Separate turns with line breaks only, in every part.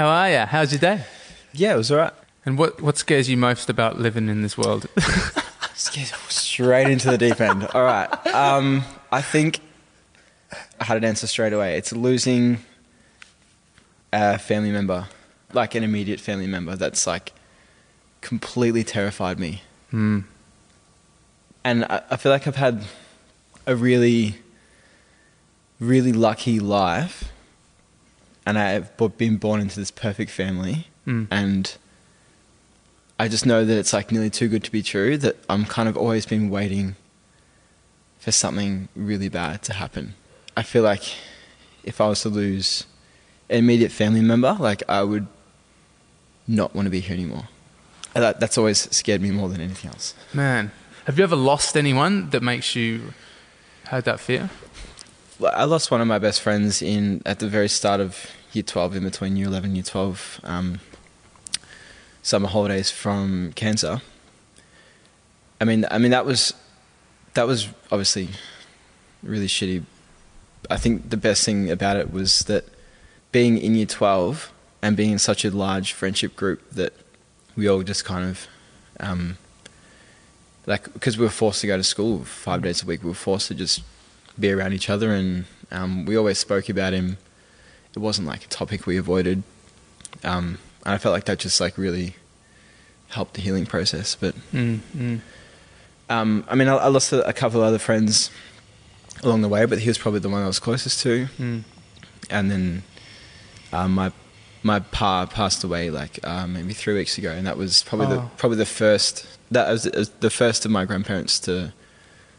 How are you? How's your day?
Yeah, it was alright.
And what what scares you most about living in this world?
Straight into the deep end. All right. Um, I think I had an answer straight away. It's losing a family member, like an immediate family member that's like completely terrified me.
Hmm.
And I, I feel like I've had a really, really lucky life. And I've been born into this perfect family.
Mm.
And I just know that it's like nearly too good to be true. That I'm kind of always been waiting for something really bad to happen. I feel like if I was to lose an immediate family member, like I would not want to be here anymore. That, that's always scared me more than anything else.
Man, have you ever lost anyone that makes you had that fear?
I lost one of my best friends in at the very start of year 12, in between year 11 and year 12, um, summer holidays from cancer. I mean, I mean that was that was obviously really shitty. I think the best thing about it was that being in year 12 and being in such a large friendship group that we all just kind of um, like because we were forced to go to school five days a week we were forced to just be around each other and um, we always spoke about him it wasn't like a topic we avoided um, and i felt like that just like really helped the healing process but
Mm, mm.
um, i mean I, I lost a, a couple of other friends along the way but he was probably the one i was closest to
Mm.
and then um, my my pa passed away like uh, maybe three weeks ago, and that was probably the
Oh.
probably the first that was, was the first of my grandparents to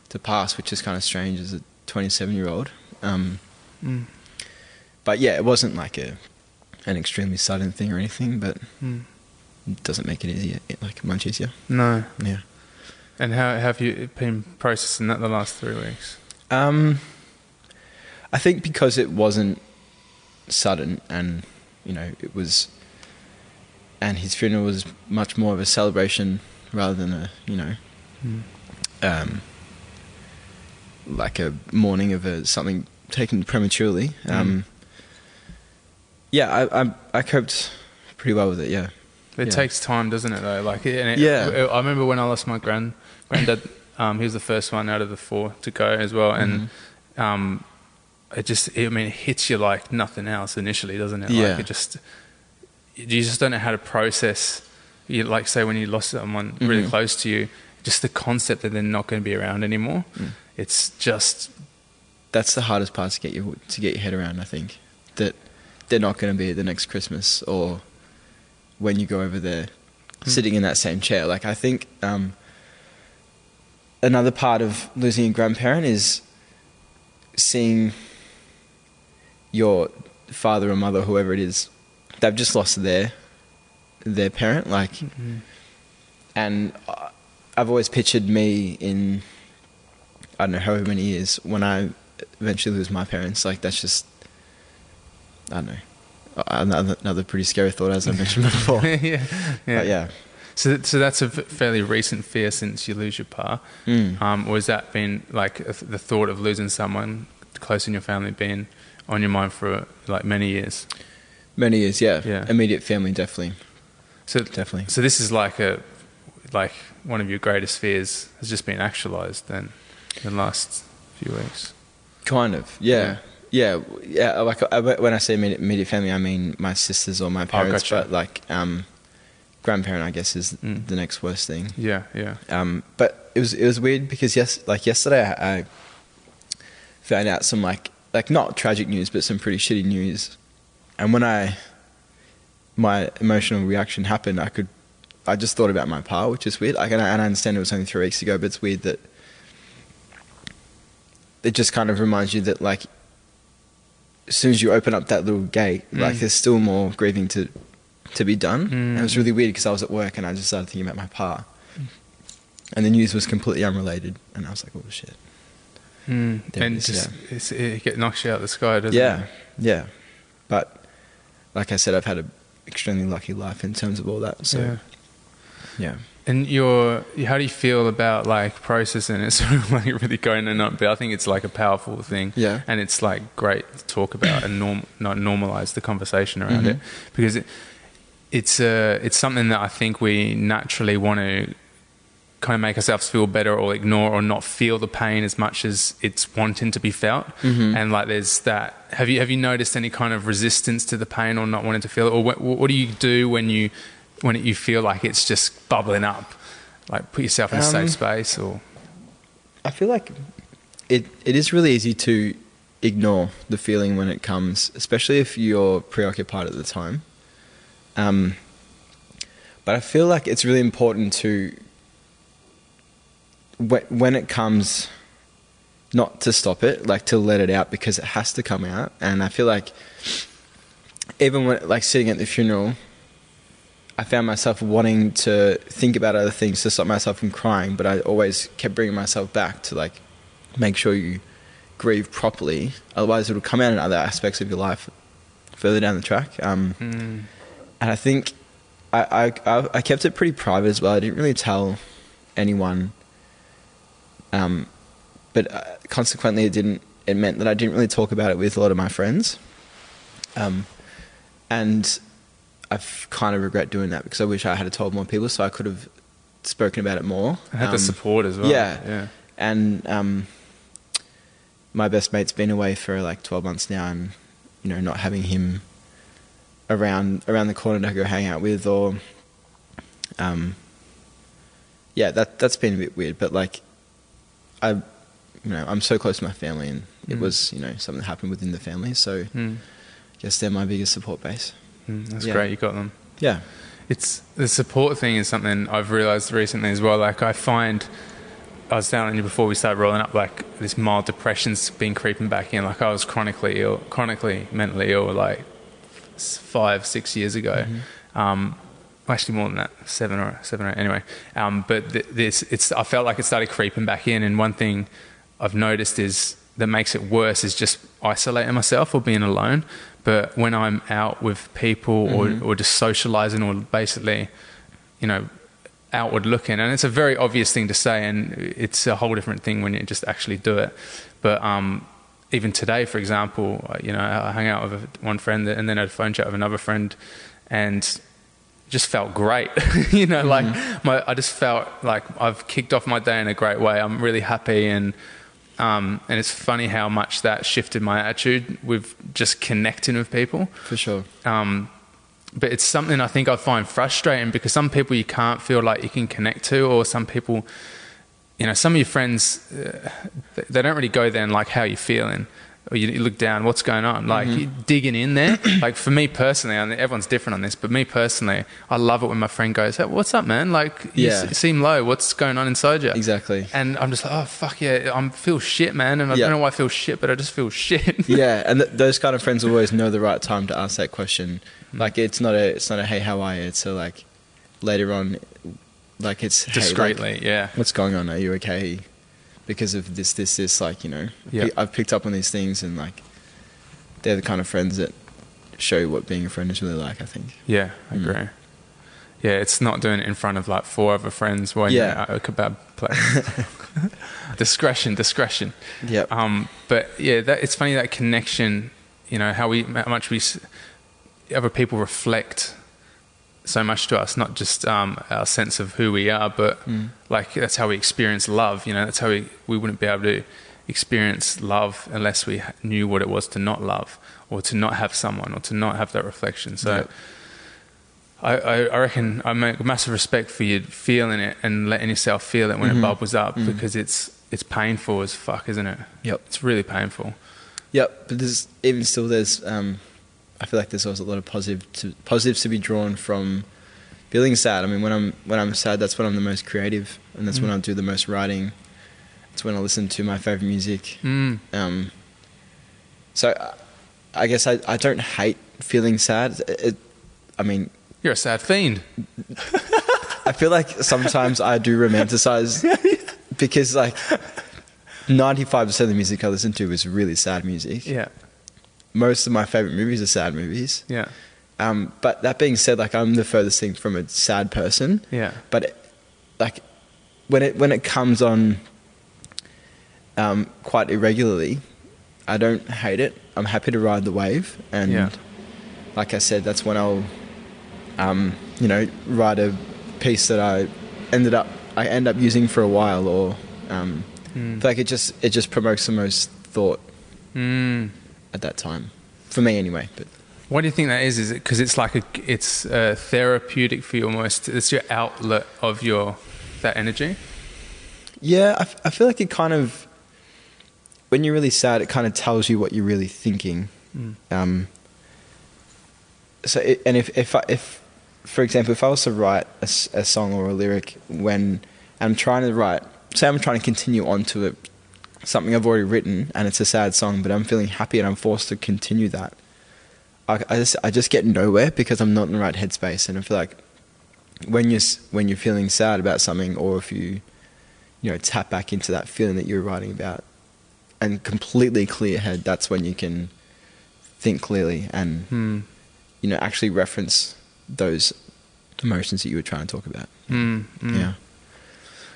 to pass, which is kind of strange as a 27 year old. Um,
Mm.
but yeah, it wasn't like a an extremely sudden thing or anything, but
Mm.
it doesn't make it easier, like much easier.
No.
Yeah.
And how have you been processing that the last three weeks?
Um, I think because it wasn't sudden and, you know, it was, and his funeral was much more of a celebration rather than a, you know,
Mm.
um, like a mourning of a, something taken prematurely. Um, yeah, I, I, I coped pretty well with it, yeah.
It
Yeah.
takes time, doesn't it? Though, like, and it,
Yeah.
I remember when I lost my grand granddad. Um, he was the first one out of the four to go as well, and
Mm-hmm.
um, it just, I mean, it hits you like nothing else initially, doesn't it?
Yeah.
Like it just, you just don't know how to process. You like say when you lost someone really
Mhm.
close to you, just the concept that they're not going to be around anymore.
Mm.
It's just,
That's the hardest part to get your to get your head around. I think that they're not going to be at the next Christmas or when you go over there,
Hmm.
sitting in that same chair. Like I think um, another part of losing a grandparent is seeing your father or mother, whoever it is, they've just lost their their parent. Like, and I've always pictured me in I don't know however many years when I eventually lose my parents. Like that's just I don't know another, another pretty scary thought as I mentioned before.
yeah, yeah.
But yeah.
So, so that's a fairly recent fear since you lose your pa.
Mm.
Um, or has that been like the thought of losing someone close in your family been on your mind for like many years?
Many years, yeah.
Yeah.
Immediate family, definitely,
So,
definitely.
so this is like a like one of your greatest fears has just been actualized then the last few weeks.
Kind of, yeah. Yeah, yeah. Like I- when I say immediate, immediate family, I mean my sisters or my parents.
gotcha.
But like, um, grandparent, I guess, is
Mm.
the next worst thing.
Yeah, yeah.
Um, but it was it was weird because yes, like yesterday, I, I found out some like like not tragic news, but some pretty shitty news. And when I my emotional reaction happened, I could I just thought about my pa, which is weird. Like, and I, and I understand it was only three weeks ago, but it's weird that it just kind of reminds you that like as soon as you open up that little gate, like
Mm.
there's still more grieving to to be done. And it was
Mm.
really weird because I was at work and I just started thinking about my pa, and the news was completely unrelated, and I was like, oh shit.
Mm.
It
And
is,
just it's, it knocks you out of the sky, doesn't
yeah,
it?
yeah. But like I said, I've had an extremely lucky life in terms of all that. So
Yeah.
Yeah.
And your, how do you feel about like processing it? Sort of like really going and not, but I think it's like a powerful thing.
Yeah.
And it's like great to talk about and norm, not normalize the conversation around it because it, it's uh, it's something that I think we naturally want to kind of make ourselves feel better or ignore or not feel the pain as much as it's wanting to be felt. And like there's that. Have you have you noticed any kind of resistance to the pain or not wanting to feel it? Or what, what do you do when you when it, you feel like it's just bubbling up? Like put yourself in a
Um,
safe space or
I feel like it it is really easy to ignore the feeling when it comes, especially if you're preoccupied at the time. Um, but I feel like it's really important to when when it comes, not to stop it, like to let it out because it has to come out. And I feel like even when like sitting at the funeral, I found myself wanting to think about other things to stop myself from crying, but I always kept bringing myself back to like make sure you grieve properly. Otherwise, it'll come out in other aspects of your life further down the track. Um,
Mm.
and I think I, I I kept it pretty private as well. I didn't really tell anyone. Um, but uh, consequently, it didn't. It meant that I didn't really talk about it with a lot of my friends. Um, and I kind of regret doing that because I wish I had told more people, so I could have spoken about it more.
I had
Um,
the support as well.
yeah.
yeah.
and um, my best mate's been away for like 12 months now and you know not having him around around the corner to go hang out with or um, yeah that that's been a bit weird but like I you know I'm so close to my family and it
Mm.
was you know something that happened within the family so
Mm.
I guess they're my biggest support base
Mm, that's
Yeah.
great. You got them.
yeah
It's the support thing is something I've realized recently as well. Like I find I was telling you before we started rolling up, like this mild depression's been creeping back in. Like I was chronically ill, chronically mentally ill, like five, six years ago. Um, actually more than that, seven or seven or eight. Anyway, um, but th- this, it's. I felt like it started creeping back in, and one thing I've noticed is that makes it worse is just isolating myself or being alone. But when I'm out with people or, or just socializing or basically, you know, outward looking, and it's a very obvious thing to say, and it's a whole different thing when you just actually do it. But um, even today, for example, uh, you know, I hung out with one friend and then I had a phone chat with another friend, and just felt great. you know, like my, I just felt like I've kicked off my day in a great way. I'm really happy, and um, and it's funny how much that shifted my attitude with just connecting with people.
for sure
Um, but it's something I think I find frustrating because some people you can't feel like you can connect to, or some people, you know, some of your friends, uh, they- they don't really go there and like, how you're feeling? Or you, look down, what's going on? Like you digging in there. like for me personally, I mean, everyone's different on this, but me personally, I love it when my friend goes, hey, "What's up, man? Like you
Yeah.
s- seem low. What's going on inside you?"
exactly
And I'm just like, "Oh fuck yeah, I feel shit, man." And I
Yeah.
don't know why I feel shit, but I just feel shit.
yeah, and th- those kind of friends always know the right time to ask that question.
Mm.
Like it's not a it's not a hey how are you? It's a like later on, like it's hey, like,
Discreetly, yeah.
what's going on? Are you okay? Because of this this this like you know
Yeah.
I've picked up on these things and like they're the kind of friends that show you what being a friend is really like. I think.
Yeah, I
Mm.
agree. Yeah, it's not doing it in front of like four other friends when
Yeah.
you're at a kebab place. discretion, discretion.
Yeah.
Um, but yeah, that, it's funny that connection. You know how we how much we other people reflect so much to us, not just um, our sense of who we are, but
Mm.
like that's how we experience love. You know, that's how we we wouldn't be able to experience love unless we knew what it was to not love or to not have someone or to not have that reflection. So.
Yep.
I, I, I reckon I make massive respect for you feeling it and letting yourself feel it when
Mhm.
it bubbles up
Mhm.
because it's it's painful as fuck, isn't it?
Yep.
It's really painful.
Yep, but there's even still there's um, I feel like there's always a lot of positive to, positives to be drawn from feeling sad. I mean, when I'm when I'm sad, that's when I'm the most creative, and that's when
Mm.
I do the most writing. It's when I listen to my favorite music.
Mm.
Um, so I, I guess I, I don't hate feeling sad. It, it, I mean,
You're a sad fiend.
I feel like sometimes I do romanticize because like. 95% of the music I listen to is really sad music.
Yeah.
Most of my favorite movies are sad movies.
Yeah.
Um, but that being said, like I'm the furthest thing from a sad person.
Yeah.
But it, like when it when it comes on um, quite irregularly, I don't hate it. I'm happy to ride the wave, and
Yeah.
like I said, that's when I'll, um, you know, write a piece that I ended up I end up using for a while, or um,
Mm.
Like it just it just provokes the most thought
Mm.
At that time, for me anyway. But
What do you think that is? Is it because it's like a, it's uh, therapeutic for you almost? It's your outlet of your that energy.
Yeah, I, f- I feel like it kind of, when you're really sad, it kind of tells you what you're really thinking.
Mm.
Um, so, it, and if, if, I, if, for example, if I was to write a song or a lyric when I'm trying to write, say I'm trying to continue on to it, something I've already written and it's a sad song, but I'm feeling happy and I'm forced to continue that. I, I just, I just get nowhere because I'm not in the right headspace. And I feel like when you're, when you're feeling sad about something or if you, you know, tap back into that feeling that you're writing about and completely clear head, that's when you can think clearly and,
Mm.
you know, actually reference those emotions that you were trying to talk about.
Mm. Mm.
Yeah.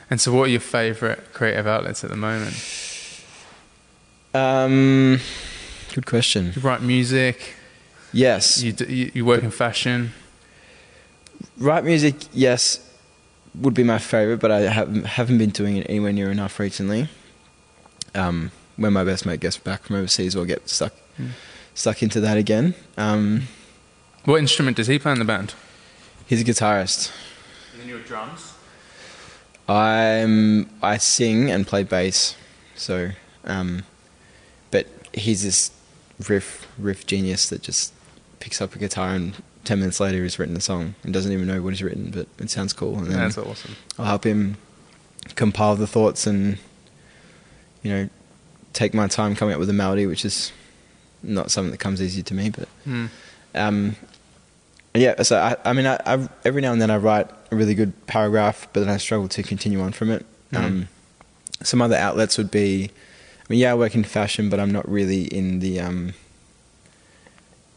And so, what are your favorite creative outlets at the moment?
Um, good question.
You write music.
Yes.
You you, you work in fashion.
Write music, yes, would be my favorite, but I haven't haven't been doing it anywhere near enough recently. Um, when my best mate gets back from overseas, we'll get stuck
Mm.
stuck into that again. Um,
What instrument does he play in the band?
he's a guitarist.
And then your drums.
I'm I sing and play bass, so um, he's this riff riff genius that just picks up a guitar and ten minutes later he's written a song and doesn't even know what he's written, but it sounds cool. And then
That's awesome.
I'll help him compile the thoughts and you know take my time coming up with a melody, which is not something that comes easy to me, but
Mm.
um, yeah, so I, I mean, I, I, every now and then I write a really good paragraph, but then I struggle to continue on from it.
Mhm.
Um, some other outlets would be, I mean, yeah, I work in fashion, but I'm not really in the um,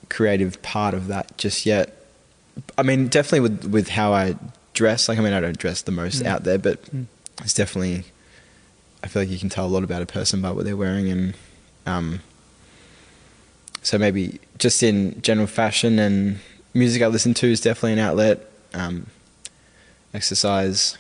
creative part of that just yet. I mean, definitely with with how I dress. Like, I mean, I don't dress the most
Mm.
out there, but
Mm.
it's definitely. I feel like you can tell a lot about a person by what they're wearing, and um, so maybe just in general fashion and music I listen to is definitely an outlet. Um, exercise.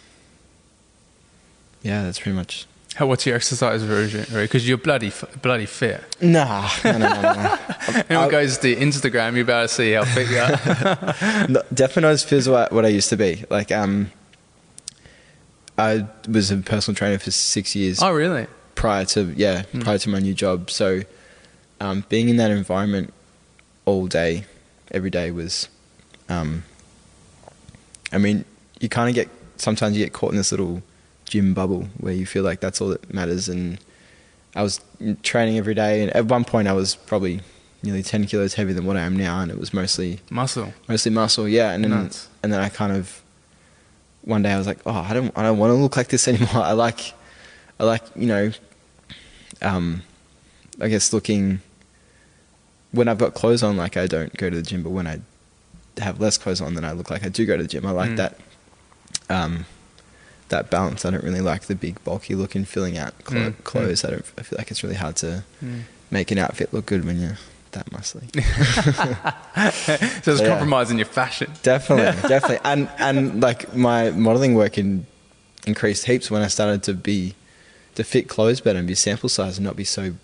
Yeah, that's pretty much.
How, what's your exercise regime? Because you're bloody bloody fit.
Nah, no, no, no, no.
Anyone
I-
goes to Instagram, you better see how fit you are.
no definitely not as fit as what, what I used to be. Like, um, I was a personal trainer for six years
oh, really?
prior to yeah
Mm.
prior to my new job. So, um, being in that environment all day, every day was, um, I mean, you kind of get sometimes you get caught in this little gym bubble where you feel like that's all that matters. And I was training every day, and at one point I was probably nearly ten kilos heavier than what I am now, and it was mostly
Muscle.
mostly muscle. Yeah, and then
Nuts.
and then I kind of one day I was like, oh, I don't I don't want to look like this anymore. I like I like you know, um, I guess looking when I've got clothes on, like I don't go to the gym, but when I have less clothes on, then I look like I do go to the gym. I like
Mm.
that. Um, that balance. I don't really like the big bulky look and filling out clo-
Mm, mm.
clothes. I don't. I feel like it's really hard to
Mm.
make an outfit look good when you're that muscly.
so it's
Yeah.
compromising your fashion.
Definitely, definitely, and and like my modeling work in, increased heaps when I started to be, to fit clothes better and be sample size and not be so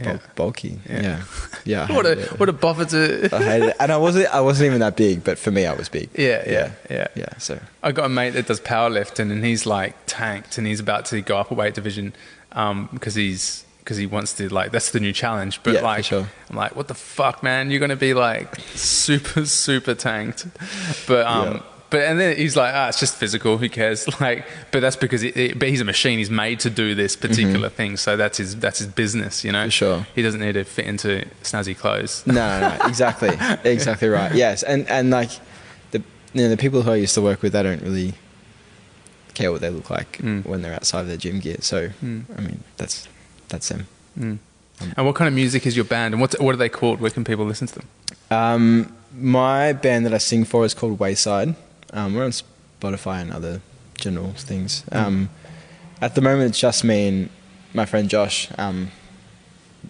Yeah.
bulk, bulky.
Yeah.
Yeah, yeah.
What a
it.
what a buffer to.
I hated it, and I wasn't I wasn't even that big, but for me I was big.
Yeah, yeah, yeah.
yeah. So
I got a mate that does powerlifting, and he's like tanked, and he's about to go up a weight division because he's because he wants to like that's the new challenge. But
Yeah,
like,
sure.
I'm like, what the fuck, man? You're gonna be like super super tanked, but um.
Yeah.
But and then he's like, ah, it's just physical. Who cares? Like, but that's because it, it, but he's a machine. He's made to do this particular thing. So that's his that's his business. You know,
Mm-hmm. For sure.
He doesn't need to fit into snazzy clothes.
no, no, no, exactly, exactly right. Yes, and and like the you know the people who I used to work with, they don't really care what they look like
Mm.
when they're outside of their gym gear. So
Mm.
I mean, that's that's them.
Mm. And what kind of music is your band? And what what are they called? Where can people listen to them?
Um, my band that I sing for is called Wayside. Um, we're on Spotify and other general things. Um, at the moment, it's just me and my friend Josh. Um,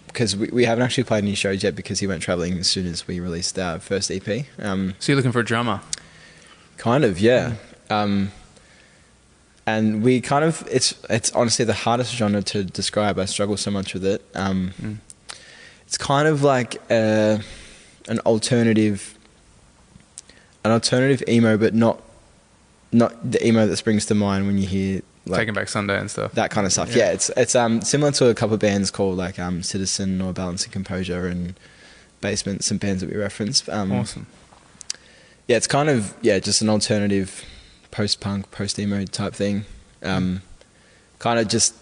because we, we haven't actually played any shows yet because he went traveling as soon as we released our first EP. Um,
So you're looking for a drummer?
Kind of, yeah. Um, and we kind of it's it's honestly the hardest genre to describe. I struggle so much with it. Um,
Mm.
It's kind of like uh an alternative, an alternative emo, but not not the emo that springs to mind when you hear like
Taking Back Sunday and stuff.
that kind of stuff.
Yeah.
Yeah, it's it's um similar to a couple of bands called like um Citizen or Balance and Composure and Basement, some bands that we referenced. Um,
awesome.
yeah, it's kind of yeah, just an alternative post-punk, post-emo type thing. Um, kind of just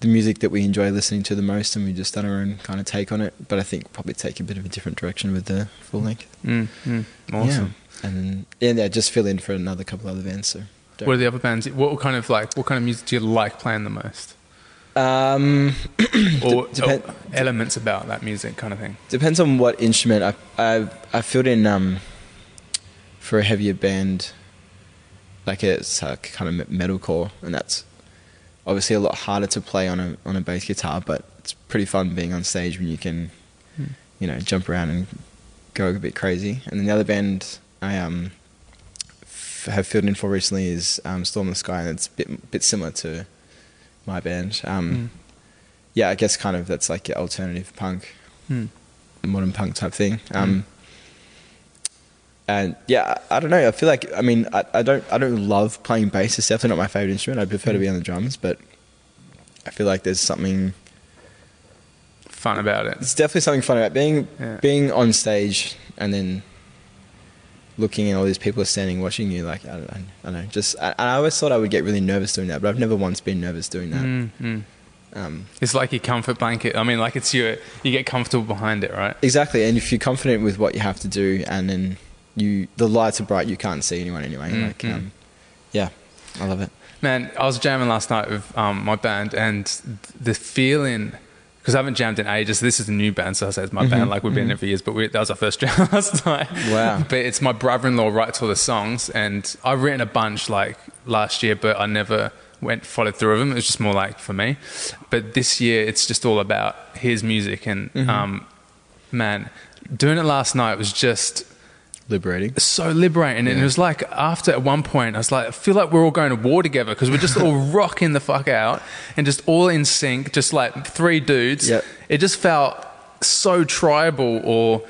the music that we enjoy listening to the most, and we just done our own kind of take on it. But I think probably take a bit of a different direction with the full length.
Mm, mm, awesome.
Yeah. And then yeah, yeah, just fill in for another couple other bands. So
What are the other bands? What kind of like? What kind of music do you like playing the most?
um,
Or,
depend-
or elements about that music, kind of thing.
depends on what instrument. I I I filled in um for a heavier band, like it's uh, kind of metalcore, and that's obviously a lot harder to play on a on a bass guitar, but it's pretty fun being on stage when you can,
Hmm.
you know, jump around and go a bit crazy. And then the other band I um f- have filled in for recently is um, Storm the Sky, and it's a bit bit similar to my band. Um,
Mm.
Yeah, I guess kind of that's like alternative punk
Mm.
modern punk type thing. Um, And yeah, I, I don't know. I feel like I mean I, I don't I don't love playing bass. It's definitely not my favorite instrument. I prefer to be on the drums, but I feel like there's something.
Fun about it.
It's definitely something fun about being
Yeah.
being on stage and then looking and all these people are standing watching you. Like I don't, I don't know. Just I, I always thought I would get really nervous doing that, but I've never once been nervous doing that.
Mm, mm.
Um,
It's like your comfort blanket. I mean, like it's your you get comfortable behind it, right?
Exactly, and if you're confident with what you have to do, and then you the lights are bright, you can't see anyone anyway.
Mm,
like,
mm.
um, yeah, I love it.
Man, I was jamming last night with um, my band, and the feeling because I haven't jammed in ages. This is a new band, so I say it's my
Mhm,
band. Like we've been in
mhm.
it for years, but we, that was our first jam last night.
Wow.
But it's my brother-in-law writes all the songs, and I've written a bunch like last year, but I never went followed through with them. It was just more like for me. But this year, it's just all about his music, and
Mhm.
um, man, doing it last night was just
Liberating.
so liberating. And it was like after at one point, I was like, I feel like we're all going to war together because we're just all rocking the fuck out and just all in sync, just like three dudes.
Yep.
It just felt so tribal, or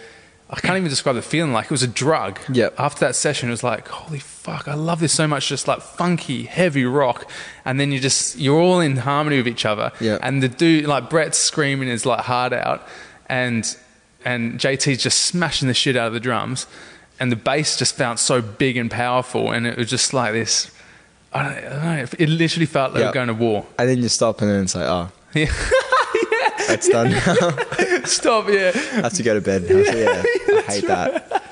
I can't even describe the feeling. Like it was a drug.
Yep.
After that session, it was like, holy fuck, I love this so much. Just like funky, heavy rock, and then you just you're all in harmony with each other. And the dude, like Brett's screaming his like heart out, and and JT's just smashing the shit out of the drums, and the bass just felt so big and powerful, and it was just like this. I don't, I don't know. It literally felt like
Yeah.
we're going to war.
And then you stop, and then it's like, oh, ah.
Yeah.
it's done. now.
Stop. Yeah.
have to go to bed. Have to- yeah, I hate that.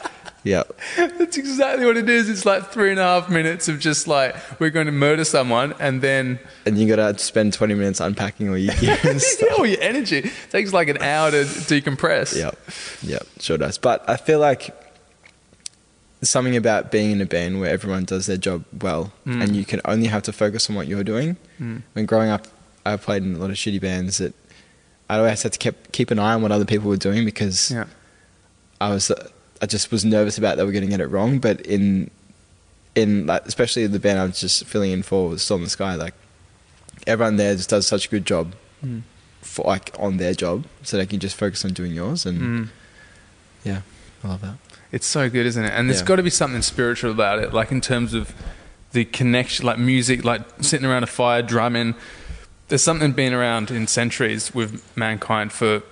Yeah,
That's exactly what it is. It's like three and a half minutes of just like we're going to murder someone, and then
and you got to spend twenty minutes unpacking all your gear and stuff.
all your energy it takes like an hour to decompress.
Yep, yep, sure does. But I feel like something about being in a band where everyone does their job well,
Mm.
and you can only have to focus on what you're doing.
Mm.
When growing up, I played in a lot of shitty bands that I always had to keep keep an eye on what other people were doing because
Yeah.
I was I just was nervous about they were going to get it wrong. But in in like especially the band I was just filling in for was Storm the Sky, like everyone there just does such a good job
Mm.
for like on their job, so they can just focus on doing yours. And
Mm.
yeah, I love that.
It's so good, isn't it? And there's
Yeah.
got to be something spiritual about it, like in terms of the connection, like music, like sitting around a fire drumming. There's something being around in centuries with mankind for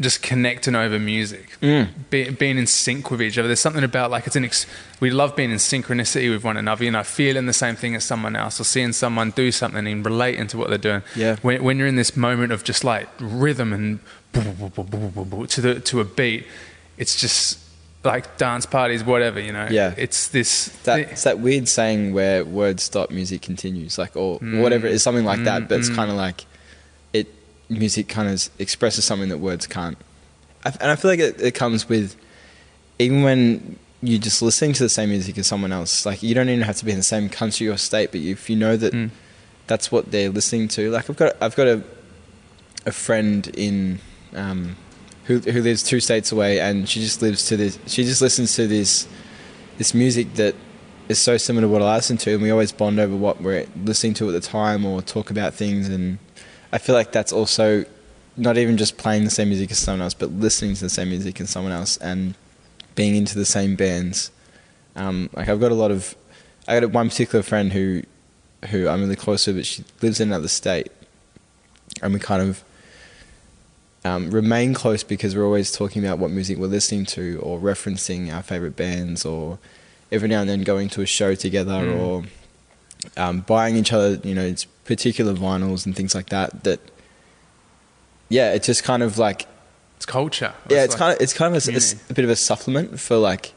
just connecting over music,
Mm.
be, being in sync with each other. There's something about like it's an ex- we love being in synchronicity with one another. You know, feeling the same thing as someone else, or seeing someone do something and relating to what they're doing.
Yeah.
When, when you're in this moment of just like rhythm and to the to a beat, it's just like dance parties, whatever. You know.
Yeah.
It's this.
That, it's that weird saying where words stop, music continues, like or whatever it is, something like that. But it's
Mm, mm.
kind of like it. Music kind of expresses something that words can't. I, and I feel like it, it comes with even when you're just listening to the same music as someone else, like you don't even have to be in the same country or state, but if you know that
Mm.
that's what they're listening to, like I've got I've got a a friend in um, who who lives two states away, and she just lives to this. She just listens to this this music that is so similar to what I listen to, and we always bond over what we're listening to at the time or talk about things. And I feel like that's also not even just playing the same music as someone else, but listening to the same music as someone else and being into the same bands. Um, like I've got a lot of, I got one particular friend who, who I'm really close to, but she lives in another state, and we kind of um, remain close because we're always talking about what music we're listening to or referencing our favorite bands or every now and then going to a show together
Mm.
or um, buying each other, you know, it's particular vinyls and things like that. That yeah, it's just kind of like
It's culture.
yeah, it's
like
kind of it's kind of a, a bit of a supplement for like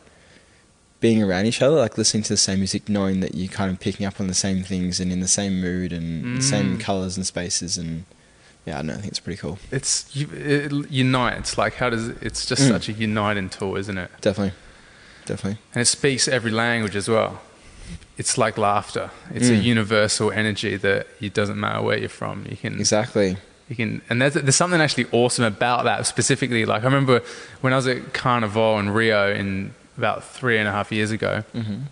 being around each other, like listening to the same music, knowing that you're kind of picking up on the same things and in the same mood and the same
Mm.
colors and spaces and yeah, I know, I think it's pretty cool.
It's you, it unites. Like how does it's just
Mm.
such a uniting tool, isn't it?
Definitely, definitely.
And it speaks every language as well. It's like laughter. It's a
Mm.
universal energy that it doesn't matter where you're from. You can
Exactly.
You can, and there's, there's something actually awesome about that specifically. Like I remember when I was at Carnival in Rio in about three and a half years ago.
Mm-hmm.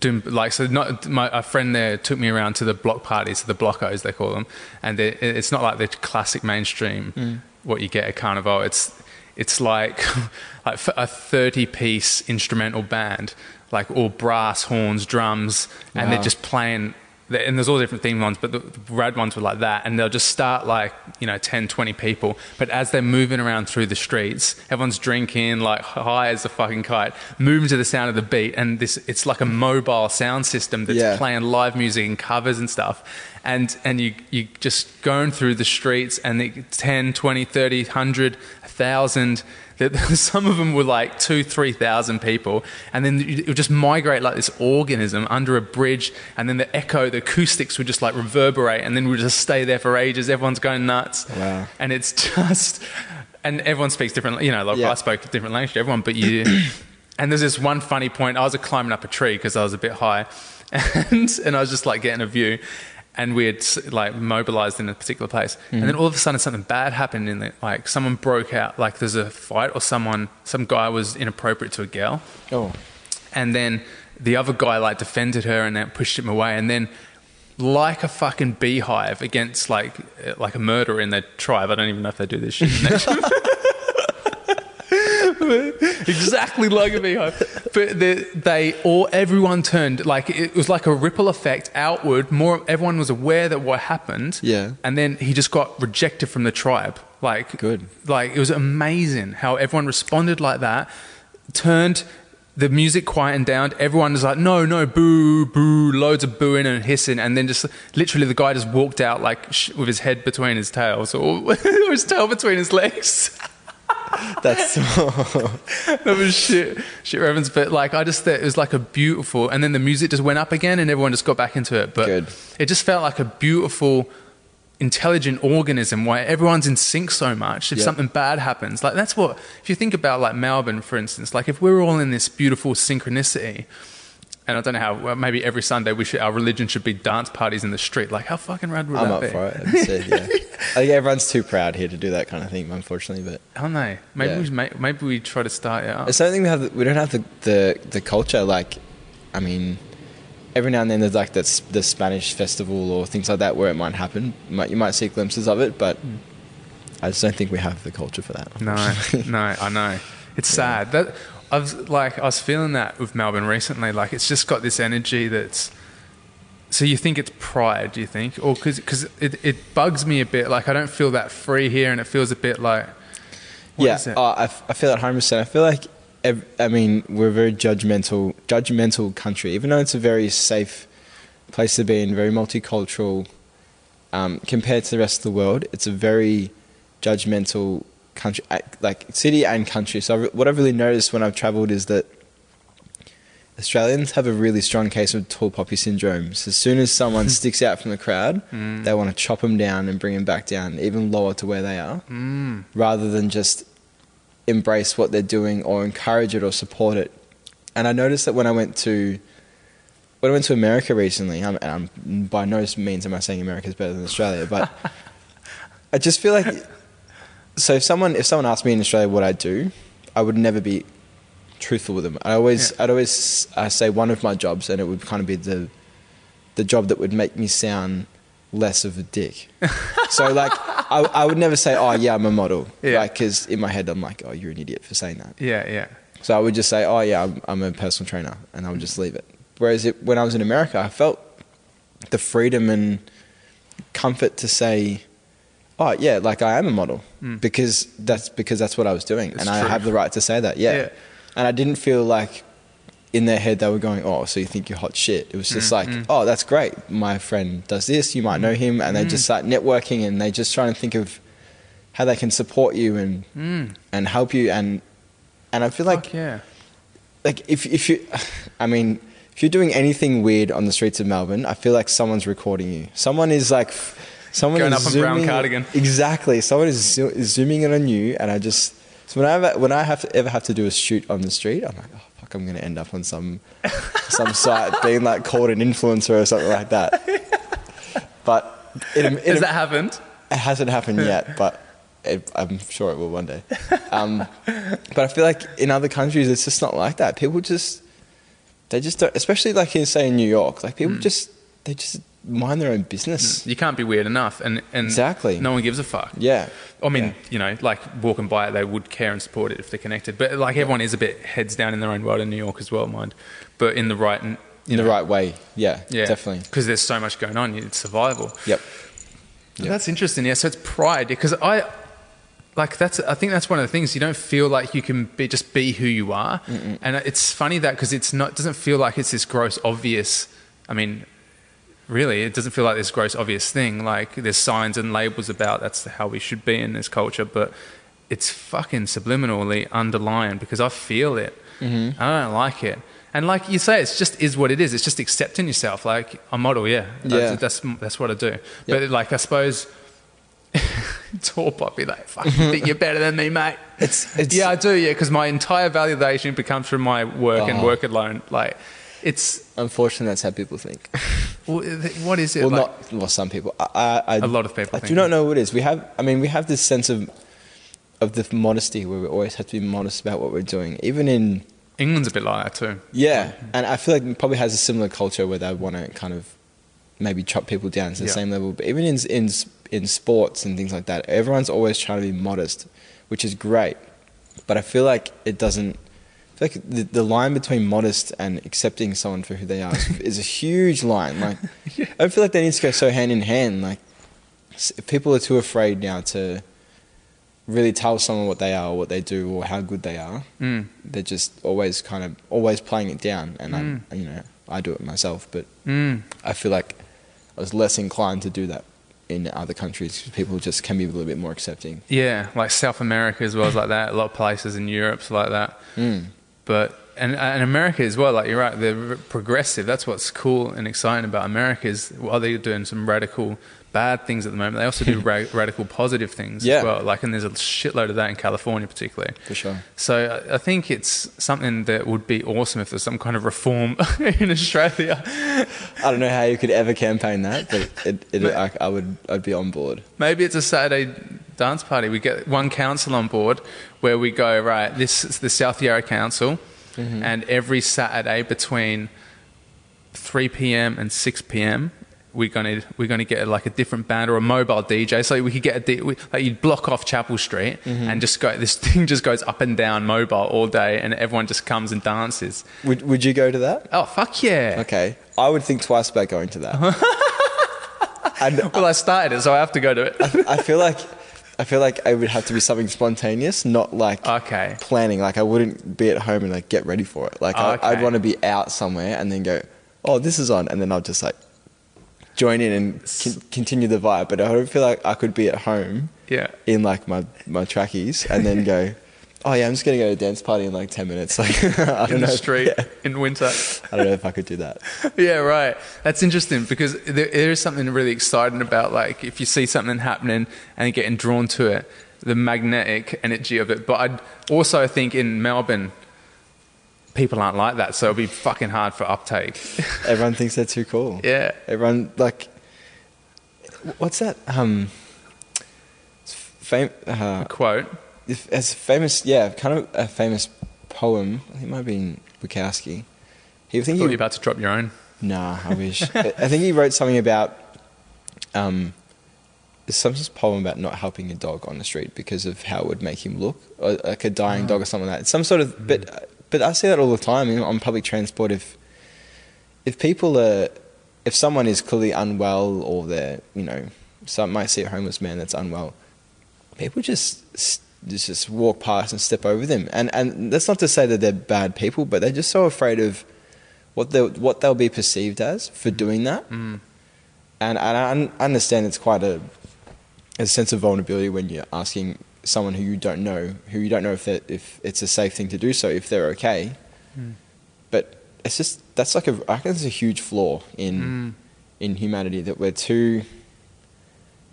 Doing, like so, not my a friend there took me around to the block parties, the blocos they call them, and they, it's not like the classic mainstream
Mm.
what you get at Carnival. It's it's like like a thirty piece instrumental band, like all brass, horns, drums, and they're just playing and there's all different themed ones, but the, the rad ones were like that. And they'll just start like, you know, 10, 20 people. But as they're moving around through the streets, everyone's drinking like high as a fucking kite, moving to the sound of the beat. And this, it's like a mobile sound system that's
Yeah.
playing live music and covers and stuff. And, and you, you just going through the streets and the 10, 20, 30, 100, 1,000. That some of them were like two, three thousand people, and then it would just migrate like this organism under a bridge, and then the echo, the acoustics would just like reverberate, and then we would just stay there for ages. Everyone's going nuts,
Wow.
and it's just, and everyone speaks different. You know, like
Yeah.
I spoke a different language to everyone, but you. and there's this one funny point. I was climbing up a tree because I was a bit high, and and I was just like getting a view, and we had like mobilized in a particular place, and then all of a sudden something bad happened in it. Like someone broke out, like there's a fight, or someone, some guy was inappropriate to a girl,
Oh,
and then the other guy like defended her and then pushed him away, and then like a fucking beehive against like uh, like a murderer in their tribe. I don't even know if they do this shit. in their tribe. exactly like a beehive. But they, they all everyone turned like it was like a ripple effect outward. More everyone was aware that what happened.
Yeah.
And then he just got rejected from the tribe. Like
Good.
Like it was amazing how everyone responded like that. Turned the music quietened down. Everyone was like, no, no, boo, boo, loads of booing and hissing, and then just literally the guy just walked out like sh- with his head between his tails or his tail between his legs.
that's
that was shit, shit reference. But like, I just thought it was like a beautiful, and then the music just went up again, and everyone just got back into it. But
Good.
it just felt like a beautiful, intelligent organism where everyone's in sync so much. If
Yeah.
something bad happens, like that's what. If you think about like Melbourne, for instance, like if we're all in this beautiful synchronicity. And I don't know how. Well, maybe every Sunday we should, our religion should be dance parties in the street. Like how fucking rad would
I'm
that be?
I'm up for it. Yeah. I think everyone's too proud here to do that kind of thing, unfortunately. But
Aren't they? Maybe
Yeah.
we may- maybe we try to start it up.
it's something we have. The, we don't have the, the the culture. Like, I mean, every now and then there's like this the Spanish festival or things like that where it might happen. You might, you might see glimpses of it, but hmm. I just don't think we have the culture for that.
No, no, I know. It's sad. That I was like, I was feeling that with Melbourne recently. Like, it's just got this energy that's. So you think it's pride? Do you think, or because it it bugs me a bit? Like, I don't feel that free here, and it feels a bit like. what
yeah,
is it?
oh, I, f- I feel that hundred percent. I feel like, I mean, we're a very judgmental, judgmental country. Even though it's a very safe place to be and very multicultural, um, compared to the rest of the world, it's a very judgmental country, uh, like city and country. So what I've really noticed when I've travelled is that Australians have a really strong case of tall poppy syndrome. So as soon as someone sticks out from the crowd,
Mm.
they want to chop them down and bring them back down, even lower to where they are
Mm.
rather than just embrace what they're doing or encourage it or support it. And I noticed that when I went to when I went to America recently, I'm, and I'm, by no means am I saying America is better than Australia, but I just feel like so if someone if someone asked me in Australia what I do, I would never be truthful with them. I always
Yeah.
I'd always uh, say one of my jobs, and it would kind of be the the job that would make me sound less of a dick. so like I, I would never say, oh yeah, I'm a model,
Yeah.
like because in my head I'm like, oh you're an idiot for saying that.
Yeah, yeah.
So I would just say, oh yeah, I'm, I'm a personal trainer, and I would just leave it. Whereas it, when I was in America, I felt the freedom and comfort to say, oh yeah, like I am a model mm. because that's because that's what I was doing,
It's
and I have the right to say that. Yeah.
Yeah.
and I didn't feel like in their head they were going, oh, so you think you're hot shit. It was just mm, like, mm. oh, that's great. My friend does this. You might know him, and they just start networking, and they just trying to think of how they can support you and
Mm.
and help you and and I feel like
Fuck yeah.
like if if you I mean if you're doing anything weird on the streets of Melbourne, I feel like someone's recording you. Someone is like someone
Going
is
up on brown cardigan.
Exactly. Someone is zo- is zooming in on you and I just so whenever when I have to ever have to do a shoot on the street, I'm like, oh fuck, I'm gonna end up on some some site being like called an influencer or something like that. But it, it,
Has that happened?
it hasn't happened yet, but it, I'm sure it will one day. Um, but I feel like in other countries, it's just not like that. People just, they just don't, especially like in, say, in New York, like people just, they just mind their own business. Mm.
You can't be weird enough, and, and
Exactly.
no one gives a fuck.
Yeah.
I mean,
Yeah.
you know, like walking by it, they would care and support it if they're connected. But like everyone is a bit heads down in their own world in New York as well, mind. But in the right, you
In the right way. Yeah,
yeah,
definitely.
because there's so much going on. It's survival.
Yep.
But That's interesting. Yeah, so it's pride because I like that's. I think that's one of the things you don't feel like you can be just be who you are, and it's funny that because it's not doesn't feel like it's this gross obvious. I mean, really, it doesn't feel like this gross obvious thing. Like there's signs and labels about that's how we should be in this culture, but it's fucking subliminally underlying because I feel it.
Mm-hmm.
I don't like it. And like you say, it's just is what it is. It's just accepting yourself. Like a model, yeah,
Yeah.
That's, that's that's what I do.
Yep.
But like I suppose, tall poppy, like fuck, you think you're better than me, mate.
It's, it's,
yeah, I do. Yeah, because my entire validation becomes from my work and
Oh.
work alone. Like, it's
unfortunate that's how people think.
well, what is it?
well,
like,
not, well, some people. I, I, I,
A lot of people
I
think
do not know what it is. We have, I mean, we have this sense of, of the modesty where we always have to be modest about what we're doing, even in,
England's a bit like that too.
Yeah, and I feel like it probably has a similar culture where they want to kind of maybe chop people down to the
Yeah.
same level. But even in in in sports and things like that, everyone's always trying to be modest, which is great. But I feel like it doesn't. Like the, the line between modest and accepting someone for who they are is, is a huge line. Like, I feel like they need to go so hand in hand. Like, people are too afraid now to really tell someone what they are, or what they do, or how good they are
Mm.
they're just always kind of always playing it down and
Mm.
I you know I do it myself but
Mm.
I feel like I was less inclined to do that in other countries people just can be a little bit more accepting
Yeah, like South America as well as like that. A lot of places in Europe's like that.
mm.
But and and America as well. Like you're right, they're progressive. That's what's cool and exciting about America is while they're doing some radical bad things at the moment, they also do ra- radical positive things
Yeah.
as well. Like and there's a shitload of that in California particularly.
for sure
So I- I think it's something that would be awesome if there's some kind of reform in Australia.
I don't know how you could ever campaign that but it, it, I, I would I'd be on board
Maybe it's a Saturday dance party. We get one council on board where we go, right, this is the South Yarra Council, mm-hmm. and every Saturday between 3 p.m. and 6 p.m., we're gonna we're gonna get like a different band or a mobile DJ. So we could get a D- we, like you'd block off Chapel Street mm-hmm. and just go. This thing just goes up and down mobile all day, and everyone just comes and dances.
would, would you go to that
Oh fuck yeah!
okay I would think twice about going to that and
Well, I started it, so I have to go to it.
I feel like I feel like it would have to be something spontaneous not like
okay.
planning. Like I wouldn't be at home and like get ready for it. Like I,
Okay.
I'd want to be out somewhere and then go, oh, this is on, and then I'll just like join in and con- continue the vibe. But I don't feel like I could be at home
Yeah.
in like my my trackies and then go, oh yeah, I'm just gonna go to a dance party in like ten minutes. Like I don't
In
know,
the
if-
street
yeah,
in winter.
I don't know if I could do that.
yeah, right. That's interesting because there, there is something really exciting about like if you see something happening and you're getting drawn to it. the magnetic energy of it. But I also think in Melbourne, people aren't like that, so it'll be fucking hard for uptake.
Everyone thinks they're too cool.
yeah.
Everyone like, what's that? Um, fam- uh,
Quote.
It's famous, yeah, kind of a famous poem. I think it might have been Bukowski. He I
Thought you were about to drop your own.
nah, I wish. I think he wrote something about um, some sort of poem about not helping a dog on the street because of how it would make him look, or like a dying dog or something like that. It's some sort of, but but I see that all the time you know, on public transport. If if people are, if someone is clearly unwell or they're, you know, some might see a homeless man that's unwell, people just just just walk past and step over them. And and that's not to say that they're bad people, but they're just so afraid of what they what they'll be perceived as for doing that.
Mm.
And and I understand it's quite a a sense of vulnerability when you're asking someone who you don't know, who you don't know if if it's a safe thing to do so, if they're okay.
Mm.
But it's just that's like a I think it's a huge flaw in
Mm.
in humanity that we're too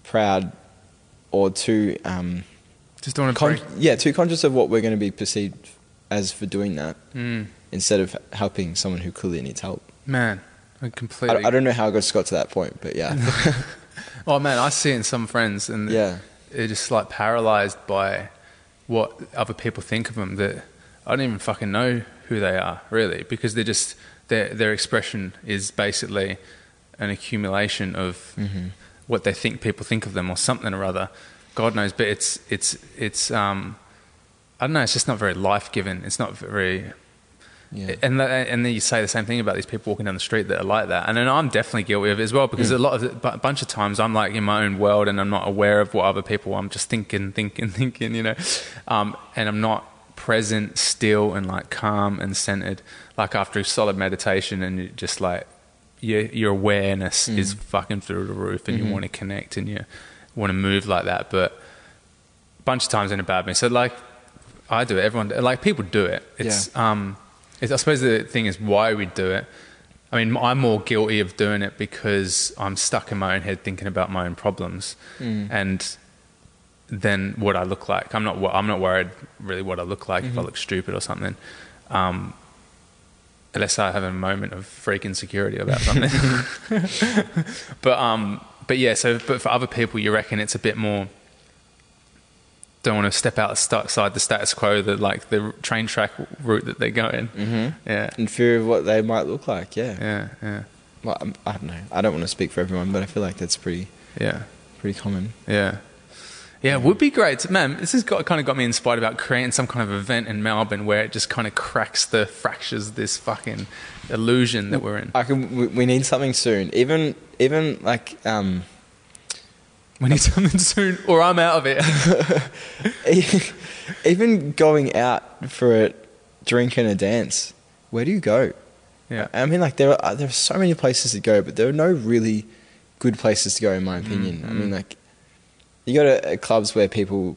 proud or too um,
Just don't want to
con- yeah too conscious of what we're going to be perceived as for doing that
Mm.
instead of helping someone who clearly needs help.
Man, I
I,
completely.
I don't know how I just got to that point, but yeah,
Oh man, I see it in some friends, and
yeah,
they're just like paralyzed by what other people think of them. That I don't even fucking know who they are really, because they're just their their expression is basically an accumulation of
Mhm.
what they think people think of them or something or other. God knows, but it's it's it's um I don't know. It's just not very life giving. It's not very
yeah.
and and then you say the same thing about these people walking down the street that are like that, and then I'm definitely guilty of it as well because a lot of a bunch of times I'm like in my own world and I'm not aware of what other people. I'm just thinking, thinking, thinking, you know, um, and I'm not present, still, and like calm and centered. Like after a solid meditation, and just like your your awareness is fucking through the roof, and you want to connect and you want to move like that, but a bunch of times in a bad mood. So like I do it. Everyone like people do it. It's um, it's, I suppose the thing is why we do it. I mean, I'm more guilty of doing it because I'm stuck in my own head thinking about my own problems, and then what I look like. I'm not. I'm not worried really what I look like if I look stupid or something. Um, unless I have a moment of freak insecurity about something. but um, but yeah. So, but for other people, you reckon it's a bit more. Don't want to step outside the status quo, the like the train track route that they're going.
Mhm.
Yeah,
in fear of what they might look like. Yeah.
yeah, yeah,
Well, I'm, I don't know. I don't want to speak for everyone, but I feel like that's pretty
yeah,
pretty common.
yeah. Yeah, it would be great. Man, this has got, kind of got me inspired about creating some kind of event in Melbourne where it just kind of cracks the fractures this fucking illusion that we're in.
I can. We, we need something soon. Even even like um,
We need something soon, or I'm out of it.
even going out for a drink and a dance. Where do you go?
Yeah.
I mean, like there are uh, there are so many places to go, but there are no really good places to go, in my mm, opinion. I mean, mm. like you go to uh, clubs where people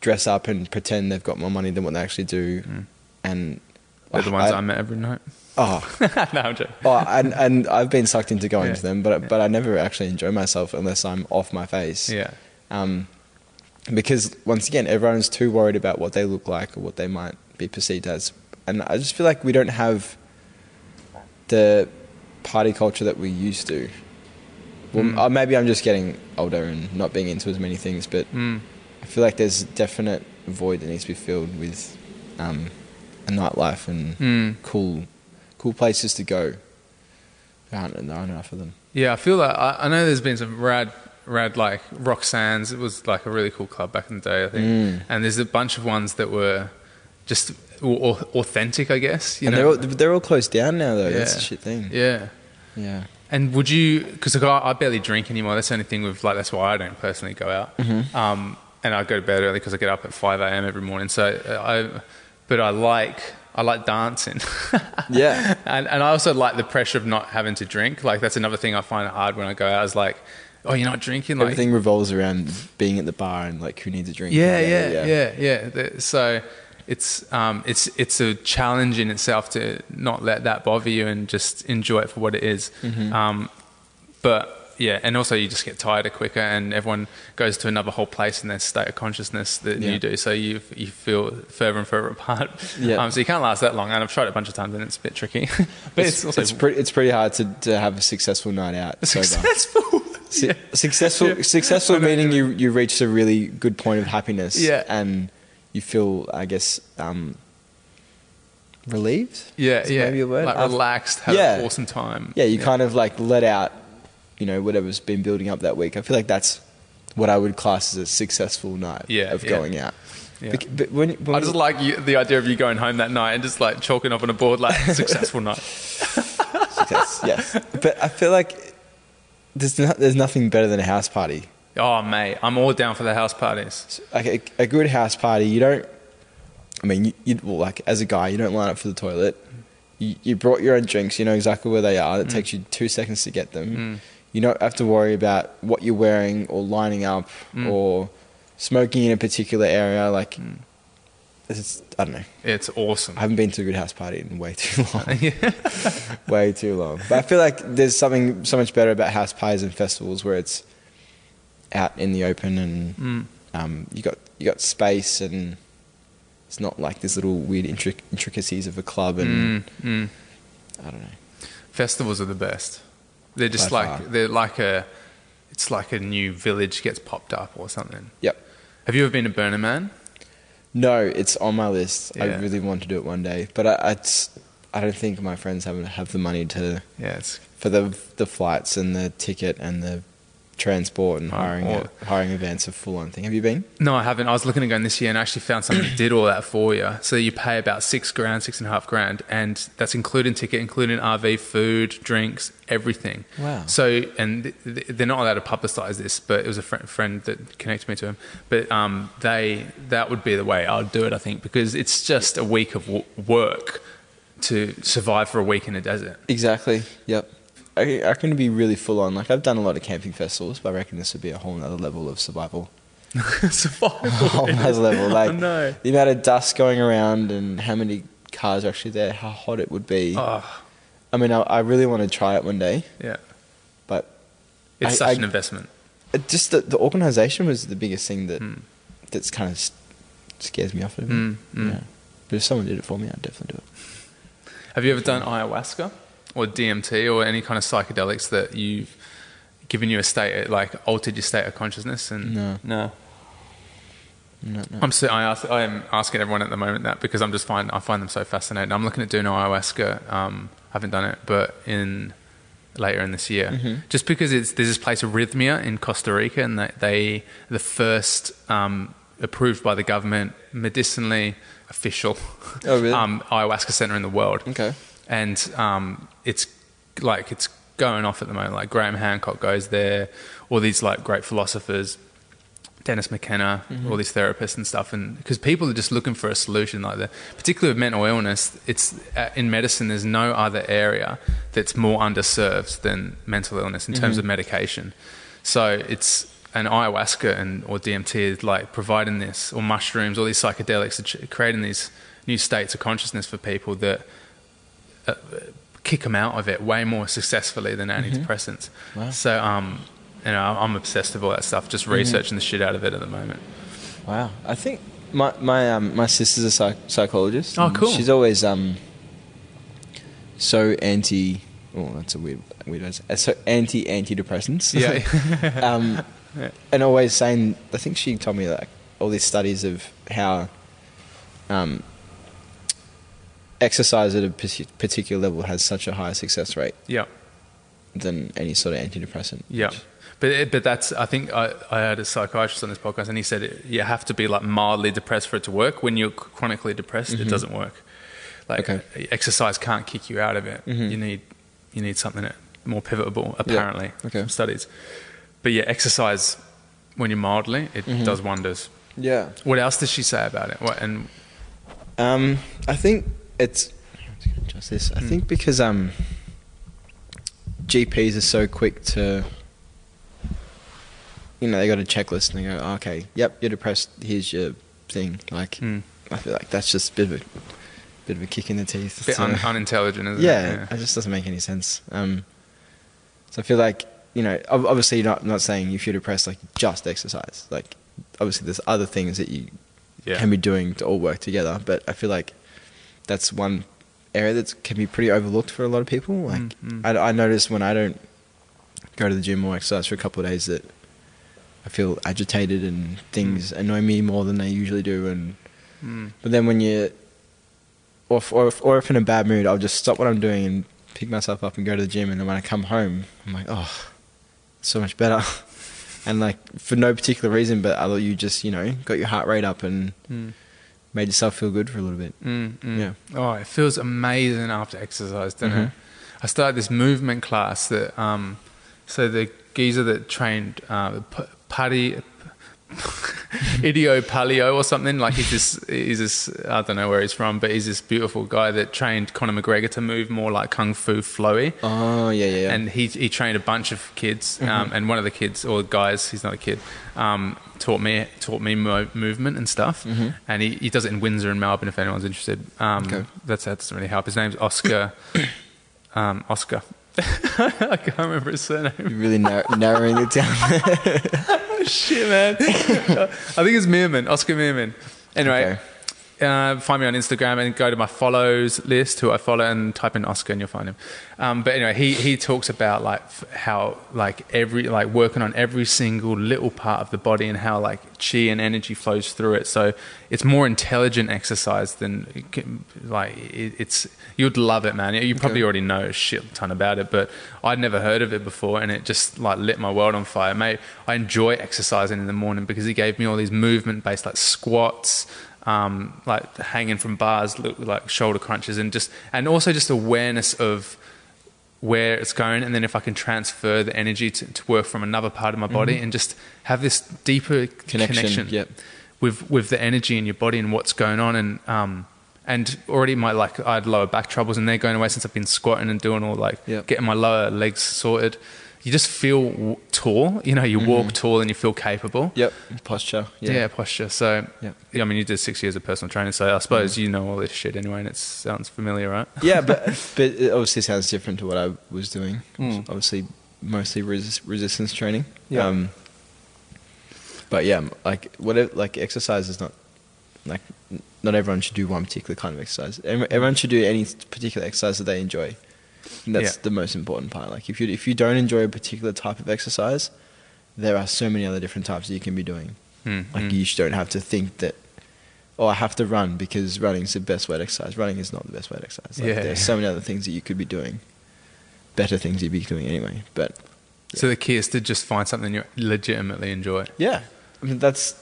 dress up and pretend they've got more money than what they actually do, mm. and
They're the ones I, met every night.
Oh,
no, I'm joking.
oh, and and I've been sucked into going
Yeah.
to them, but but I never actually enjoy myself unless I'm off my face.
Yeah.
Um, because once again, everyone's too worried about what they look like or what they might be perceived as, and I just feel like we don't have the party culture that we used to. Well,
Mm.
uh, maybe I'm just getting older and not being into as many things, but
Mm.
I feel like there's a definite void that needs to be filled with um, a nightlife and
Mm.
cool, cool places to go. There aren't, enough of them.
Yeah, I feel like I, I know there's been some rad, rad like Roxanne's. It was like a really cool club back in the day, I think.
Mm.
And there's a bunch of ones that were just au- au- authentic, I guess. You
and
know?
they're all, they're all closed down now, though. That's
Yeah.
the shit thing.
yeah.
Yeah.
And would you? Because I, I barely drink anymore. That's the only thing with like. That's why I don't personally go out.
Mm-hmm.
Um, and I go to bed early because I get up at five a.m. every morning. So uh, I, but I like I like dancing.
Yeah.
and and I also like the pressure of not having to drink. Like that's another thing I find hard when I go out. Is like, oh, you're not drinking. Like,
Everything revolves around being at the bar and like who needs a drink.
yeah, yeah, yeah, yeah, The- So it's um, it's it's a challenge in itself to not let that bother you and just enjoy it for what it is.
Mm-hmm.
Um, but yeah, and also you just get tired quicker, and everyone goes to another whole place in their state of consciousness than
Yeah.
you do. So you you feel further and further apart.
Yeah.
Um, so you can't last that long, and I've tried it a bunch of times, and it's a bit tricky. but it's, also
it's, pretty, it's pretty hard to, to have a successful night out
successful.
Su-
yeah.
Successful,
Yeah.
successful
I know what you
meaning you you reached a really good point of happiness.
Yeah.
and you feel, I guess, um, relieved.
Yeah,
Is
yeah.
maybe a word?
Like
I've-
relaxed, had
Yeah.
an awesome time.
Yeah, you kind of like let out, you know, whatever's been building up that week. I feel like that's what I would class as a successful night
Yeah,
of
yeah.
going out.
Yeah.
But when, when
I just like you, the idea of you going home that night and just like chalking up on a board like successful night.
success, yes. But I feel like there's no, there's nothing better than a house party.
Oh mate, I'm all down for the house parties.
like a, a good house party, you don't. I mean, you, you well, like as a guy, you don't line up for the toilet. You, you brought your own drinks. You know exactly where they are. It takes you two seconds to get them.
Mm.
You don't have to worry about what you're wearing or lining up
Mm.
or smoking in a particular area. Like, it's, I don't know.
It's awesome.
I haven't been to a good house party in way too long. way too long. But I feel like there's something so much better about house parties and festivals where it's out in the open and
Mm.
um, you got you got space and it's not like this little weird intric- intricacies of a club and
Mm, mm.
I don't know.
Festivals are the best. They're just like
far.
they're like a. It's like a new village gets popped up or something.
Yep.
Have you ever been to Burning Man?
No, it's on my list. I really want to do it one day, but I, it's I don't think my friends have have the money to
Yeah, it's
for the the flights and the ticket and the transport and
Oh,
hiring
or-
it, hiring events a full on thing. Have you been?
No, I haven't. I was looking at going this year and I actually found something that did all that for you. So you pay about six grand, six and a half grand, and that's including ticket, including RV, food, drinks, everything.
Wow.
So, and th- th- they're not allowed to publicise this, but it was a friend, friend that connected me to him. But um, they that would be the way I'd do it, I think, because it's just a week of w- work to survive for a week in a desert.
Exactly. Yep. I, I it'd be really full on. Like I've done a lot of camping festivals, but I reckon this would be a whole other level of survival.
Survival.
A whole level. Like
I know.
the amount of dust going around and how many cars are actually there, how hot it would be.
Oh,
I mean, I, I really want to try it one day,
yeah.
but
It's
I-
such
I-
an investment.
it just the, the organization was the biggest thing that
Mm.
that's kind of scares me off a bit.
Mm, mm.
Yeah. But if someone did it for me, I'd definitely do it.
Have you ever done ayahuasca or DMT or any kind of psychedelics that you've given you a state, like altered your state of consciousness? And
No.
no.
No, no.
I'm so, I, ask, I am asking everyone at the moment that because I'm just find I find them so fascinating. I'm looking at doing ayahuasca. Um, I haven't done it, but in later in this year,
Mm-hmm.
just because it's there's this place Rythmia in Costa Rica, and they, they the first um, approved by the government medicinally official
Oh, really?
um, ayahuasca center in the world
Okay.
And um, it's like it's going off at the moment. Like Graham Hancock goes there, all these like great philosophers, Dennis McKenna,
Mm-hmm.
all these therapists and stuff, and because people are just looking for a solution like that. Particularly with mental illness, it's uh, in medicine. There's no other area that's more underserved than mental illness in terms
Mm-hmm.
of medication. So it's an ayahuasca and or DMT is like providing this, or mushrooms, all these psychedelics, are creating these new states of consciousness for people that uh, kick them out of it way more successfully than antidepressants.
Mm-hmm. Wow.
So, um, you know, I'm obsessed with all that stuff. Just
Mm-hmm.
researching the shit out of it at the moment.
Wow. I think my my um, my sister's a psych- psychologist.
Oh, cool.
She's always um so anti. Oh, that's a weird weird. word. Uh, So anti antidepressants.
Yeah.
um,
Yeah.
and always saying. I think she told me like all these studies of how um, exercise at a particular level has such a higher success rate
yeah.
than any sort of antidepressant.
Yeah. But it, but that's I think I, I had a psychiatrist on this podcast and he said it, you have to be like mildly depressed for it to work. When you're chronically depressed, it doesn't work. Like
Mm-hmm. Okay. Mm-hmm.
exercise can't kick you out of it. You need you need something more pivotal apparently
Okay.
from studies. But yeah, exercise when you're mildly, it
Mm-hmm.
does wonders.
Yeah.
What else does she say about it? What, and
Um, I think it's just this. I think because um, GPs are so quick to, you know, they got a checklist and they go, "Oh, okay, yep, you're depressed. Here's your thing. Like,
Mm.
I feel like that's just a bit of a bit of a kick in the teeth.
a bit
to-
un, unintelligent, isn't
yeah,
it?
it just doesn't make any sense. Um, so I feel like you know, ob- obviously, not not saying if you're depressed, like just exercise. Like, obviously, there's other things that you
Yeah.
can be doing to all work together. But I feel like that's one area that can be pretty overlooked for a lot of people. Like,
Mm, mm.
I, I notice when I don't go to the gym or exercise for a couple of days that I feel agitated and things annoy me more than they usually do. And
Mm.
but then when you, or if, or if, or if in a bad mood, I'll just stop what I'm doing and pick myself up and go to the gym. And then when I come home, I'm like, oh, so much better. and like for no particular reason, but I thought you just you know got your heart rate up and
Mm.
Made yourself feel good for a little bit.
Mm, mm.
Yeah.
Oh, it feels amazing after exercise, doesn't it?
Mhm.
I started this movement class that, um, so the geezer that trained uh, P- Paddy, Idio Palio or something, like he's this, he's this, I don't know where he's from, but he's this beautiful guy that trained Conor McGregor to move more like Kung Fu flowy.
Oh yeah, yeah.
And he he trained a bunch of kids,
Mm-hmm.
um, and one of the kids or guys, he's not a kid, um, taught me taught me mo- movement and stuff.
Mhm.
And he, he does it in Windsor and Melbourne if anyone's interested. Um,
Okay.
That's that doesn't really help. His name's Oscar. um, Oscar. I can't remember his surname.
You're really nar- narrowing it down.
Oh, shit, man. I think it's Meerman, Oscar Meerman. Anyway,
Okay.
Uh, find me on Instagram and go to my follows list, who I follow, and type in Oscar and you'll find him. Um, but anyway, he he talks about like how like every like working on every single little part of the body and how like chi and energy flows through it. So it's more intelligent exercise than it can- like it, it's. You'd love it, man. You probably
Okay.
already know a shit ton about it, but I'd never heard of it before, and it just like lit my world on fire. Mate, I enjoy exercising in the morning because he gave me all these movement-based like squats, um, like hanging from bars, like shoulder crunches, and just and also just awareness of where it's going, and then if I can transfer the energy to, to work from another part of my body, and just have this deeper
Connection,
connection,
yep.
with with the energy in your body and what's going on, and um, and already my like I had lower back troubles, and they're going away since I've been squatting and doing all like
Yep.
getting my lower legs sorted. You just feel tall, you know. You walk tall and you feel capable.
yep. Posture.
Yeah,
Yeah.
posture. So,
Yep.
yeah, I mean, you did six years of personal training, so I suppose you know all this shit anyway, and it sounds familiar, right?
yeah, but but it obviously sounds different to what I was doing.
Mm.
Obviously, mostly resist, resistance training.
Yeah.
Um, but yeah, like whatever, like exercise is not like not everyone should do one particular kind of exercise. Everyone should do any particular exercise that they enjoy. And that's
Yeah.
the most important part. Like if you if you don't enjoy a particular type of exercise, there are so many other different types that you can be doing.
Mm,
Like
mm.
you don't have to think that, oh, I have to run because running is the best way to exercise. Running is not the best way to exercise. Like,
Yeah,
there's
yeah.
so many other things that you could be doing, better things you'd be doing anyway. But
So the key is to just find something you legitimately enjoy.
yeah, I mean that's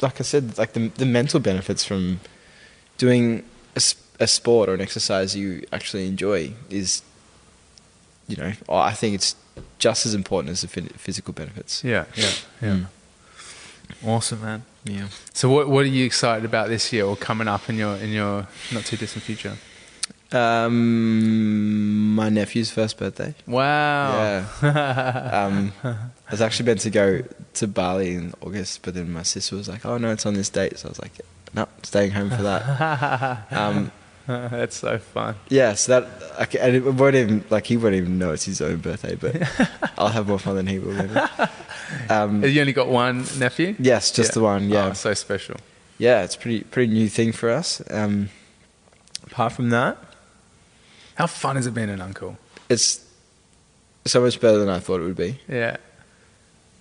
like I said, like the the mental benefits from doing a sport or an exercise you actually enjoy is, you know, I think it's just as important as the physical benefits.
Yeah, yeah, yeah.
Mm.
Awesome, man.
Yeah.
So, what what are you excited about this year or coming up in your in your not too distant future?
Um, my nephew's first birthday.
Wow.
Yeah. um, I was actually meant to go to Bali in August, but then my sister was like, "Oh no, it's on this date," so I was like, "No, staying home for that." um,
That's so fun.
yeah, so that and it won't even like he won't even know it's his own birthday, but I'll have more fun than he will. Maybe. Um,
You only got one nephew?
yes, just
Yeah.
the one. Yeah,
Oh, so special.
yeah, it's pretty pretty new thing for us. Um, apart from that,
How fun has it been an uncle?
it's so much better than I thought it would be.
Yeah.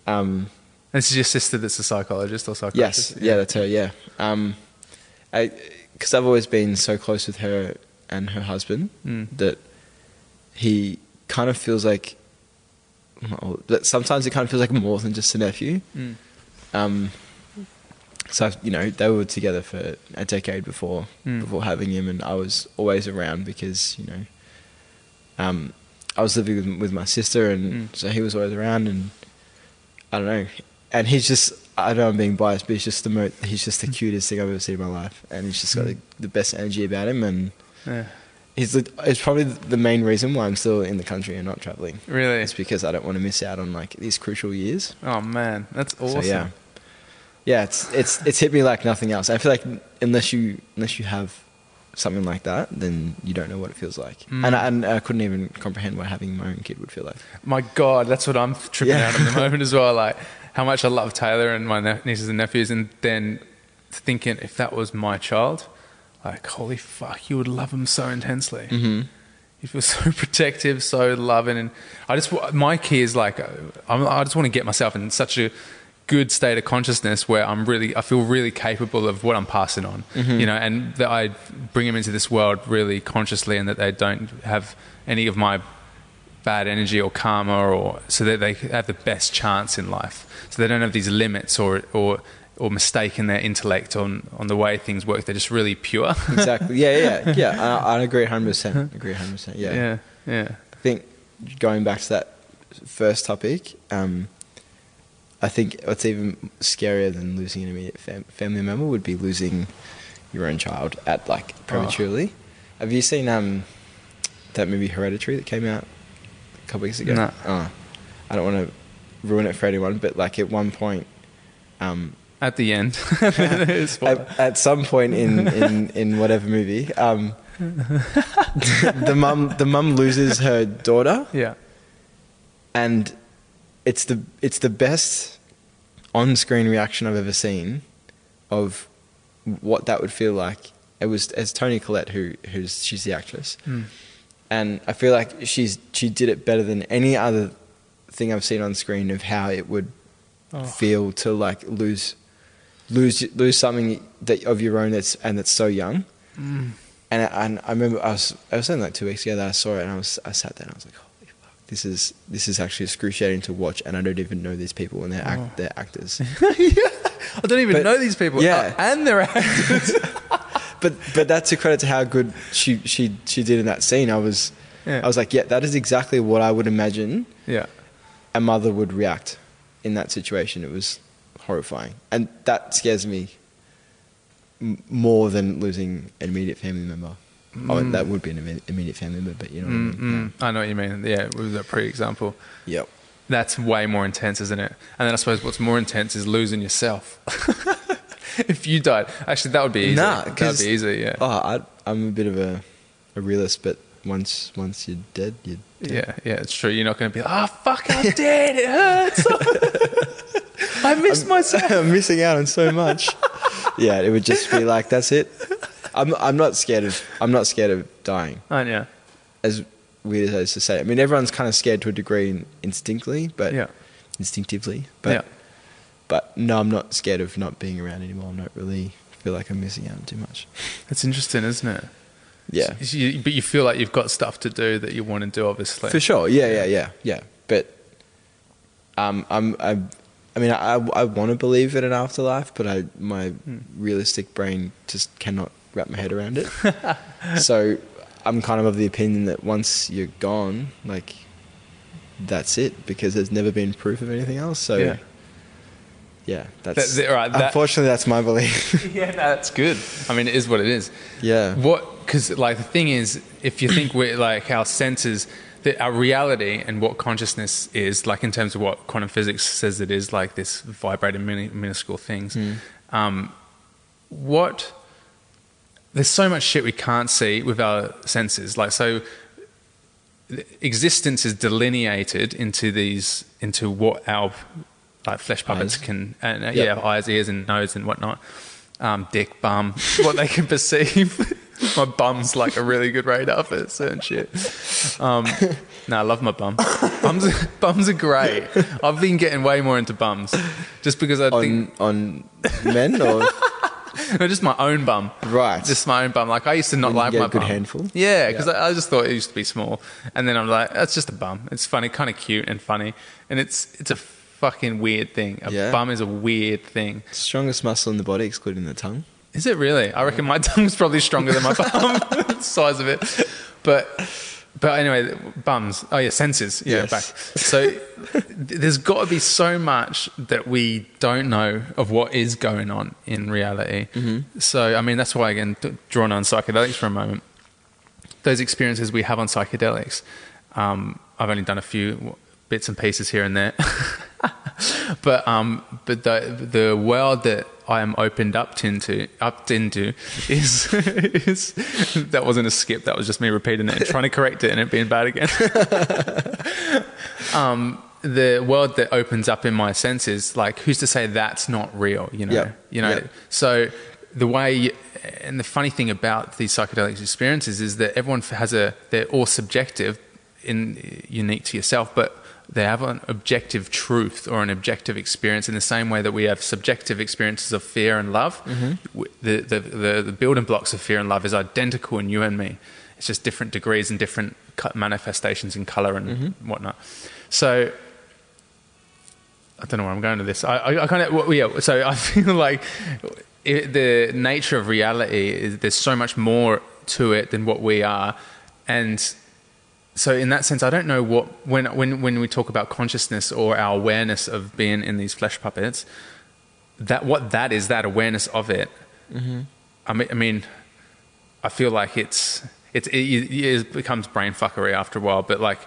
Um,
This is your sister that's a psychologist or
psychiatrist?
Yes,
yeah, that's her. Yeah, um, because I've always been so close with her and her husband
Mm.
that he kind of feels like. well, that sometimes it kind of feels like more than just a nephew.
Mm.
Um, so I've- you know they were together for a decade before
Mm.
before having him, and I was always around because you know, um, I was living with, with my sister, and
Mm.
so he was always around, and I don't know, and he's just I know I'm being biased, but he's just the mo- he's just the cutest thing I've ever seen in my life, and he's just got the, the best energy about him, and
Yeah.
he's the, it's probably the main reason why I'm still in the country and not traveling.
Really?
It's because I don't want to miss out on like these crucial years.
Oh man, that's awesome.
So yeah, yeah, it's it's it's hit me like nothing else. I feel like unless you unless you have something like that, then you don't know what it feels like.
Mm.
And, I, and I couldn't even comprehend what having my own kid would feel like.
My God, that's what I'm tripping
Yeah.
out at the moment as well. Like how much I love Taylor and my ne- nieces and nephews, and then thinking if that was my child, like holy fuck, you would love them so intensely.
Mm-hmm.
You feel so protective, so loving, and I just my key is like uh, I'm, I just want to get myself in such a good state of consciousness where I'm really I feel really capable of what I'm passing on, you know, and that I bring them into this world really consciously, and that they don't have any of my bad energy or karma, or so that they have the best chance in life, so they don't have these limits or or or mistaken their intellect on on the way things work. They're just really pure.
Exactly. Yeah, yeah, yeah. I, I agree 100%. Agree 100%. Yeah.
yeah, yeah.
I think going back to that first topic, um, I think what's even scarier than losing an immediate fam- family member would be losing your own child at like prematurely. Have you seen um, that movie Hereditary that came out couple weeks ago?
No.
Oh, I don't want to ruin it for anyone, but like at one point, um,
At the end,
at, at some point in, in, in whatever movie, um, the mum the mum loses her daughter,
yeah,
and it's the it's the best on screen reaction I've ever seen of what that would feel like. It was as Toni Collette, who who's she's the actress,
Mm.
And I feel like she's she did it better than any other thing I've seen on screen of how it would
Oh.
feel to like lose lose lose something that of your own that's and that's so young.
Mm.
And I, and I remember I was I was saying like two weeks ago that I saw it and I was I sat there and I was like, holy fuck, this is this is actually excruciating to watch and I don't even know these people and they're act,
Oh.
they're actors.
I don't even
But-
know these people.
yeah.
Uh, and they're actors.
but but that's a credit to how good she she she did in that scene. I was
Yeah.
I was like, yeah, that is exactly what I would imagine
yeah,
a mother would react in that situation. It was horrifying, and that scares me more than losing an immediate family member. Oh,
Mm.
that would be an immediate family member, but you know
mm,
what I mean.
mm. I know what you mean. Yeah, with that pre-example,
Yep.
that's way more intense, isn't it? And then I suppose what's more intense is losing yourself. if you died, actually, that would be easy.
Nah,
that'd be easy. Yeah,
Oh, I, I'm a bit of a, a realist, but once once you're dead, you're dead.
yeah, yeah. It's true. You're not going to be like, oh fuck, I'm dead. It hurts. I miss myself.
I'm missing out on so much. yeah, it would just be like that's it. I'm I'm not scared of I'm not scared of dying.
Aren't you?
As weird as that is to say, I mean everyone's kind of scared to a degree instinctively, but
Yeah.
instinctively. But
yeah.
But no, I'm not scared of not being around anymore. I'm not really feel like I'm missing out on too much.
It's interesting, isn't it?
Yeah,
So you- but you feel like you've got stuff to do that you want to do, obviously.
for sure. Yeah, yeah, yeah, yeah. But um, I'm I. I mean, I, I want to believe in an afterlife, but I, my realistic brain just cannot wrap my head around it. so I'm kind of of the opinion that once you're gone, like that's it, because there's never been proof of anything else. So
Yeah.
Yeah, that's
That- that- right, that-
unfortunately that's my belief.
yeah, no, that's good. I mean, it is what it is.
yeah,
What? Because like the thing is, if you think we're like our senses, that our reality and what consciousness is, like in terms of what quantum physics says it is, like this vibrating mini, minuscule things. Um, what? There's so much shit we can't see with our senses. Like so, existence is delineated into these into what our like flesh puppets
Eyes.
can and uh,
Yep.
yeah eyes ears and nose and whatnot um, dick bum what they can perceive my bum's like a really good radar for certain shit um, no I love my bum bums, bums are great I've been getting way more into bums just because I think
on on men or
no, just my own bum
right.
just my own bum. Like I used to not
you
like
get
my
a good
bum.
handful?
Yeah, because I, I just thought it used to be small, and then I'm like, that's just a bum. It's funny, kind of cute and funny, and it's it's a fucking weird thing. A
Yeah.
bum is a weird thing.
strongest muscle in the body, excluding the tongue.
Is it really? I reckon my tongue's probably stronger than my bum, size of it. But but anyway, bums. Oh yeah, senses. Yeah,
Yes.
back. So th- there's got to be so much that we don't know of what is going on in reality. So I mean, that's why again, d- drawn on psychedelics for a moment. Those experiences we have on psychedelics. Um, I've only done a few bits and pieces here and there, but um, but the the world that I am opened up into up into is is that wasn't a skip. That was just me repeating it and trying to correct it and it being bad again. um, the world that opens up in my senses, like who's to say that's not real? You know, you know. So the way and the funny thing about these psychedelic experiences is that everyone has a they're all subjective, in unique to yourself, but they have an objective truth or an objective experience in the same way that we have subjective experiences of fear and love. Mm-hmm. W- The, the, the, the building blocks of fear and love is identical in you and me. It's just different degrees and different manifestations in color and mm-hmm. whatnot. So I don't know where I'm going to this. I, I, I kind of, well, yeah. So I feel like it, the nature of reality is there's so much more to it than what we are, and so in that sense, I don't know what when when when we talk about consciousness or our awareness of being in these flesh puppets, that what that is that awareness of it. I mean, I mean, I feel like it's it's it, it becomes brain fuckery after a while, but like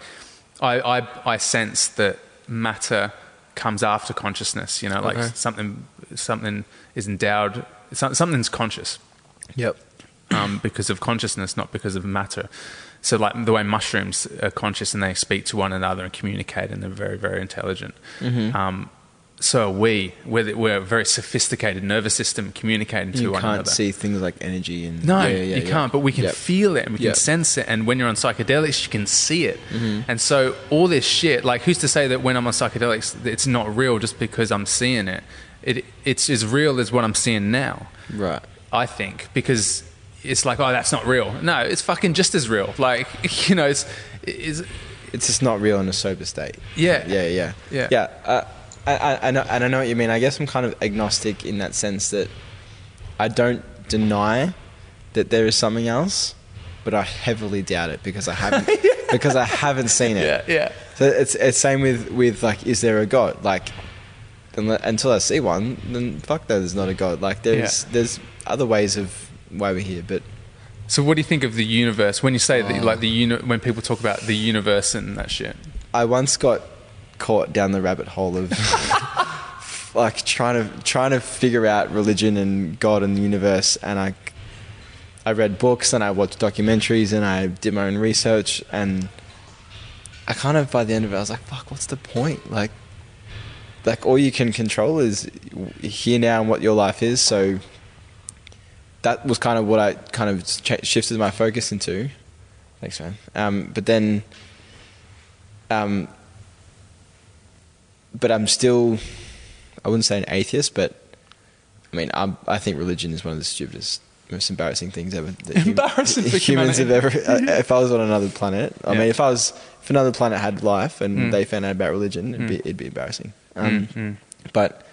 I I, I sense that matter comes after consciousness. You know, like
Okay.
something something is endowed. Something's conscious
Yep.
um, because of consciousness, not because of matter. So, like the way mushrooms are conscious and they speak to one another and communicate, and they're very, very intelligent.
Mm-hmm.
Um, so are we. We're, we're a very sophisticated nervous system communicating to
You
one another.
You can't see things like energy and
No,
Yeah, yeah,
you
yeah.
can't. But we can
Yep.
feel it and we can sense it. And when you're on psychedelics, you can see it.
Mm-hmm.
And so all this shit, like, who's to say that when I'm on psychedelics, it's not real just because I'm seeing it? It it's as real as what I'm seeing now.
Right.
I think because it's like, oh, that's not real. No, it's fucking just as real. Like, you know, it's, it's
It's just not real in a sober state.
Yeah.
Yeah, yeah,
Yeah.
yeah. Uh, I, I, I know, and I know what you mean. I guess I'm kind of agnostic in that sense that I don't deny that there is something else, but I heavily doubt it because I haven't because I haven't seen it.
yeah, yeah.
So it's it's same with with like, is there a god? Like, until I see one, then fuck that. There's not a god. Like, there's
Yeah.
there's other ways of why we're here, but
So, what do you think of the universe when you say that,
Oh.
like the uni- when people talk about the universe and that shit?
I once got caught down the rabbit hole of like trying to trying to figure out religion and God and the universe, and I I read books and I watched documentaries and I did my own research, and I kind of by the end of it I was like, "Fuck, what's the point?" Like, like all you can control is here now and what your life is. So that was kind of what I kind of ch- shifted my focus into. Thanks, man. Um, but then, um, but I'm still, I wouldn't say an atheist, but I mean, I'm, I think religion is one of the stupidest, most embarrassing things ever. That hum-
Embarrassing for
humans have ever. uh, if I was on another planet, I
Yeah.
mean, if I was, if another planet had life and
Mm.
they found out about religion, it'd, be, it'd be embarrassing. Um,
Mm, mm.
But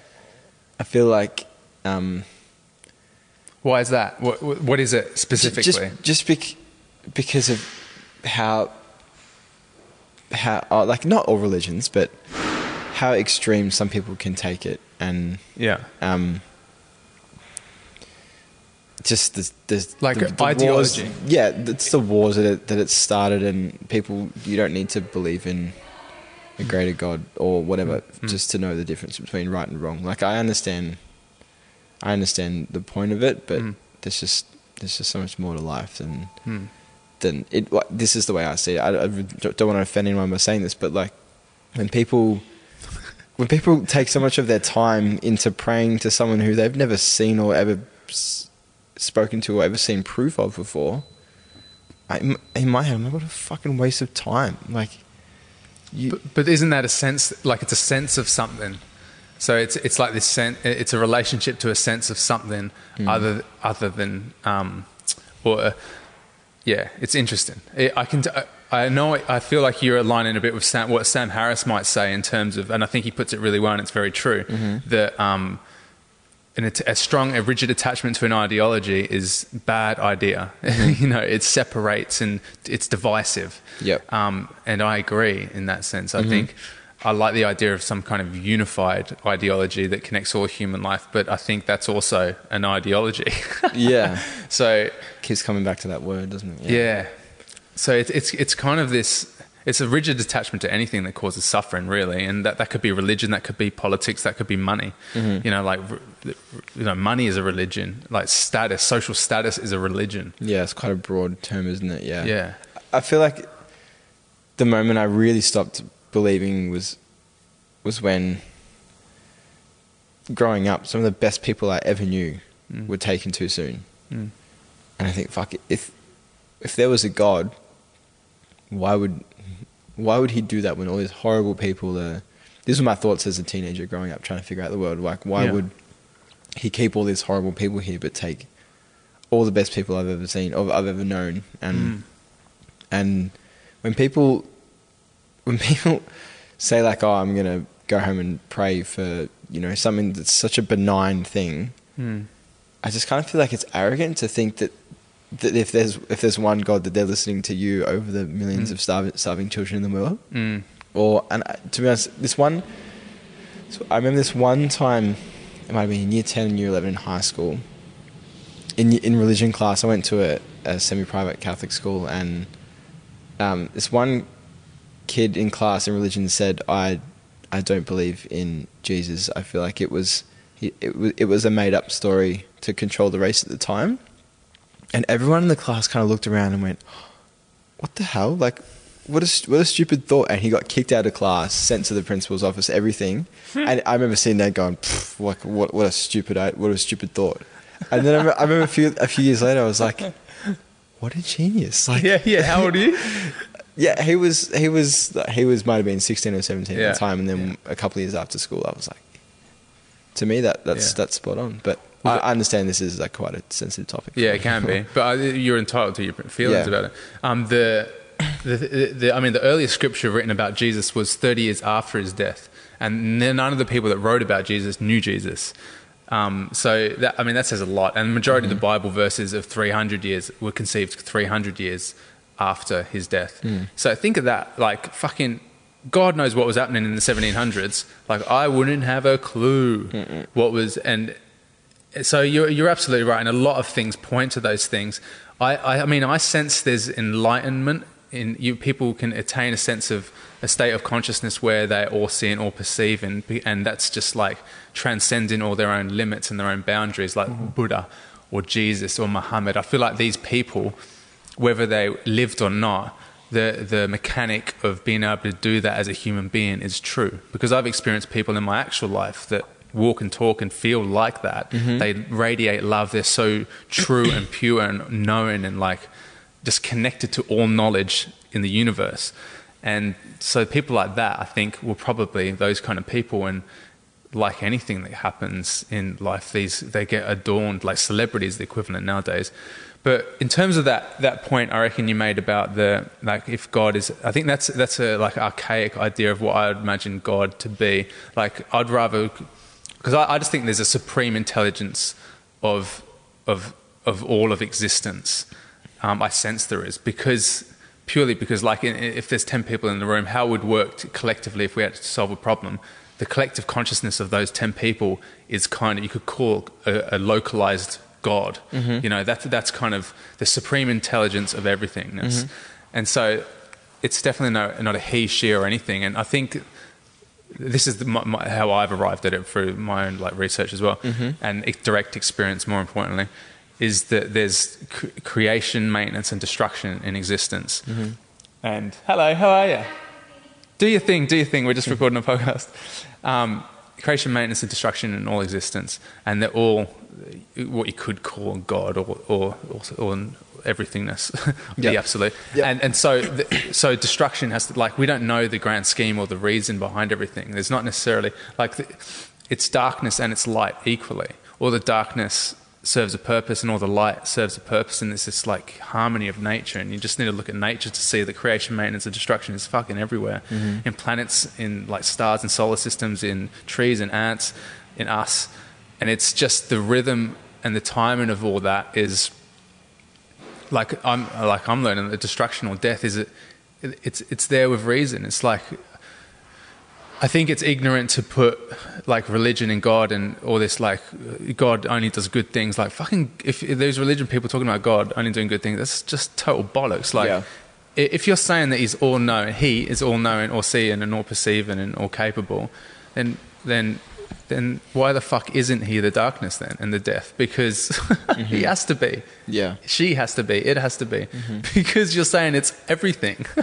I feel like. Um,
Why is that? What, what is it specifically?
just just bec- because of how how uh, like not all religions, but how extreme some people can take it, and
yeah.
um, just the, the
Like
the, the
ideology.
Wars, yeah, it's the wars that it, that it started, and people you don't need to believe in a greater God or whatever
Mm.
just to know the difference between right and wrong. Like I understand, I understand the point of it, but
Mm.
there's just there's just so much more to life than
Hmm.
than it. This is the way I see it. I, I don't want to offend anyone by saying this, but like when people when people take so much of their time into praying to someone who they've never seen or ever s- spoken to or ever seen proof of before, I, in my head, I'm like, what a fucking waste of time. Like, you,
But, but isn't that a sense? Like it's a sense of something. So it's it's like this sense. It's a relationship to a sense of something
Hmm.
other other than um, or yeah. It's interesting. It, I can. I, I know. I feel like you're aligning a bit with Sam, what Sam Harris might say in terms of, and I think he puts it really well, and it's very true.
Mm-hmm.
That um, an, a strong, a rigid attachment to an ideology is bad idea. you know, it separates and it's divisive.
Mm-hmm. Yep. Mm-hmm.
Um, and I agree in that sense. I think I like the idea of some kind of unified ideology that connects all human life, but I think that's also an ideology.
yeah,
so
keeps coming back to that word, doesn't it?
yeah. So it's it's it's kind of this. it's a rigid attachment to anything that causes suffering, really, and that, that could be religion, that could be politics, that could be money.
Mm-hmm.
You know, like you know, money is a religion. Like status, social status is a religion.
Yeah, it's quite a broad term, isn't it? Yeah.
Yeah,
I feel like the moment I really stopped believing was was when growing up, some of the best people I ever knew
Mm.
were taken too soon.
Mm.
And I think, fuck it, if if there was a God, why would why would he do that when all these horrible people are? These were my thoughts as a teenager growing up, trying to figure out the world. Like, why
Yeah.
would he keep all these horrible people here, but take all the best people I've ever seen, or I've ever known, and
Mm.
and when people when people say like, "Oh, I'm gonna go home and pray for you know something that's such a benign thing,"
Mm.
I just kind of feel like it's arrogant to think that that if there's if there's one God that they're listening to you over the millions
Mm.
of starving, starving children in the world,
Mm.
or and to be honest, this one, so I remember this one time, it might have been in year ten and year eleven in high school. In in religion class, I went to a, a semi-private Catholic school, and um, this one kid in class in religion said, "I I don't believe in Jesus. I feel like it was it was it was a made-up story to control the race at the time." And everyone in the class kind of looked around and went, "What the hell? Like, what a what a stupid thought!" And he got kicked out of class, sent to the principal's office, everything. Hmm. and I remember seeing that going, "Like, what what a stupid what a stupid thought." And then I remember, I remember a few a few years later, I was like, "What a genius!" Like,
Yeah, yeah. How old are you?
yeah, he was he was he was might have been sixteen or seventeen at the time, and then a couple of years after school, I was like, to me that that's
Yeah.
that's spot on. But I, I understand this is like quite a sensitive topic.
Yeah, it can be, but uh, you're entitled to your feelings
Yeah.
about it. Um, the, the, the, the, I mean, the earliest scripture written about Jesus was 30 years after his death, and none of the people that wrote about Jesus knew Jesus. Um, so that, I mean, that says a lot. And the majority
Mm-hmm.
of the Bible verses of 300 years were conceived 300 years after his death.
Mm.
So think of that, like fucking. God knows what was happening in the 1700s. Like I wouldn't have a clue what was, and so you're you're absolutely right, and a lot of things point to those things. I I, I mean I sense there's enlightenment in you. People can attain a sense of a state of consciousness where they all see and all perceive, and and that's just like transcending all their own limits and their own boundaries, like Buddha or Jesus or Muhammad. I feel like these people, whether they lived or not. The, the mechanic of being able to do that as a human being is true because I've experienced people in my actual life that walk and talk and feel like that. Mm-hmm. They radiate love. They're so true and pure and knowing and like just connected to all knowledge in the universe. And so people like that, I think, will probably those kind of people. And like anything that happens in life, these they get adorned like celebrities, the equivalent nowadays. But in terms of that that point, I reckon you made about the like if God is, I think that's that's a like archaic idea of what I would imagine God to be. Like I'd rather because I, I just think there's a supreme intelligence of of of all of existence. Um, I sense there is because purely because like in, if there's ten people in the room, how would work collectively if we had to solve a problem. The collective consciousness of those ten people is kind of you could call a, a localized God. Mm-hmm. You know that's that's kind of the supreme intelligence of everythingness, mm-hmm. and so it's definitely no, not a he, she, or anything. And I think this is the, my, my, how I've arrived at it through my own like research as well, mm-hmm. and e- direct experience. More importantly, is that there's cr- creation, maintenance, and destruction in existence. And hello, how are you? Do your thing, do your thing. We're just recording a podcast. Um, creation, maintenance, and destruction in all existence, and they're all what you could call God or or or, or everythingness, the
Yep.
absolute.
Yep.
And and so the, so destruction has to like we don't know the grand scheme or the reason behind everything. There's not necessarily like the, it's darkness and it's light equally. or the darkness serves a purpose and all the light serves a purpose and there's this like harmony of nature and you just need to look at nature to see that creation maintenance and destruction is fucking everywhere mm-hmm. in planets in like stars and solar systems in trees and ants in us and it's just the rhythm and the timing of all that is like I'm like I'm learning that destruction or death is it, it's it's there with reason. It's like I think it's ignorant to put like religion and God and all this like God only does good things. Like fucking if, if there's religion people talking about God only doing good things, that's just total bollocks. Like
Yeah.
if you're saying that he's all knowing, he is all knowing, all seeing, and all perceiving, and all capable, then then then why the fuck isn't he the darkness then and the death? Because he mm-hmm. has to be.
Yeah.
She has to be. It has to be. Mm-hmm. Because you're saying it's everything.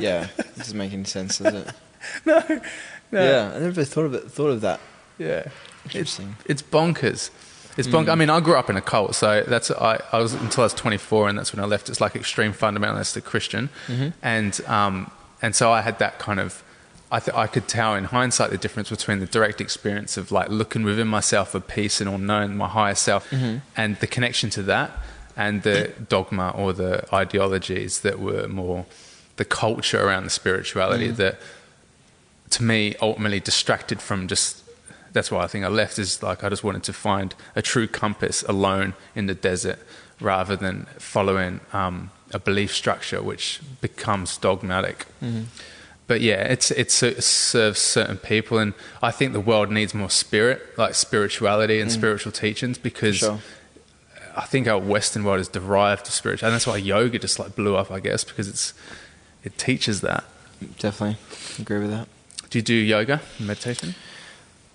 Yeah. This doesn't make any sense, does it?
no, no.
Yeah. I never thought of it. Thought of that.
Yeah.
Interesting.
It's bonkers. It's bonk. Hmm. I mean, I grew up in a cult, so that's I, I was until I was 24, and that's when I left. It's like extreme fundamentalist Christian, mm-hmm. and um, and so I had that kind of. I th- I could tell in hindsight the difference between the direct experience of like looking within myself for peace and all knowing my higher self, mm-hmm. and the connection to that, and the dogma or the ideologies that were more the culture around the spirituality mm-hmm. that to me ultimately distracted from just that's why I think I left is like I just wanted to find a true compass alone in the desert rather than following um, a belief structure which becomes dogmatic. But yeah, it's it's it serves certain people, and I think the world needs more spirit, like spirituality and spiritual teachings, because
Sure.
I think our Western world is derived to spiritual, and that's why yoga just like blew up, I guess, because it's it teaches that.
Definitely agree with that.
Do you do yoga, meditation?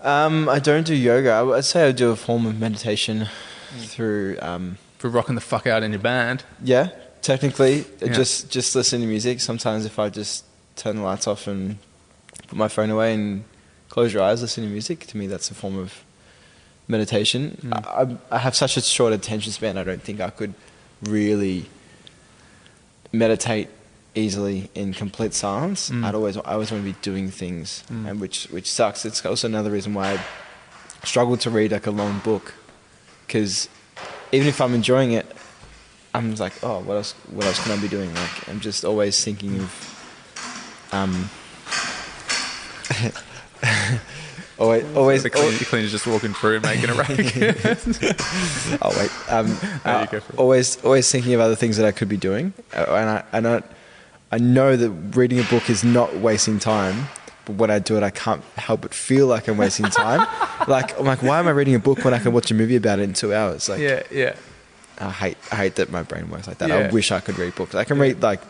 Um, I don't do yoga. I would say I do a form of meditation through. Um,
For rocking the fuck out in your band?
yeah, technically,
Yeah.
just just listen to music. Sometimes if I just turn the lights off and put my phone away and close your eyes, listen to music. To me, that's a form of meditation.
Mm.
I I have such a short attention span. I don't think I could really meditate easily in complete silence.
Mm.
I'd always I always want to be doing things,
Mm.
and which which sucks. It's also another reason why I struggle to read like a long book, because even if I'm enjoying it, I'm like, oh, what else? What else can I be doing? Like I'm just always thinking of, um. always, always,
the clean, the cleaner's just walking through making a rake.
Oh wait. Um, uh,
go for it.
always, always thinking of other things that I could be doing, uh, and I, I, I know that reading a book is not wasting time. But when I do it, I can't help but feel like I'm wasting time. like I'm like, why am I reading a book when I can watch a movie about it in two hours? Like,
yeah, yeah.
I hate, I hate that my brain works like that.
Yeah.
I wish I could read books. I can read like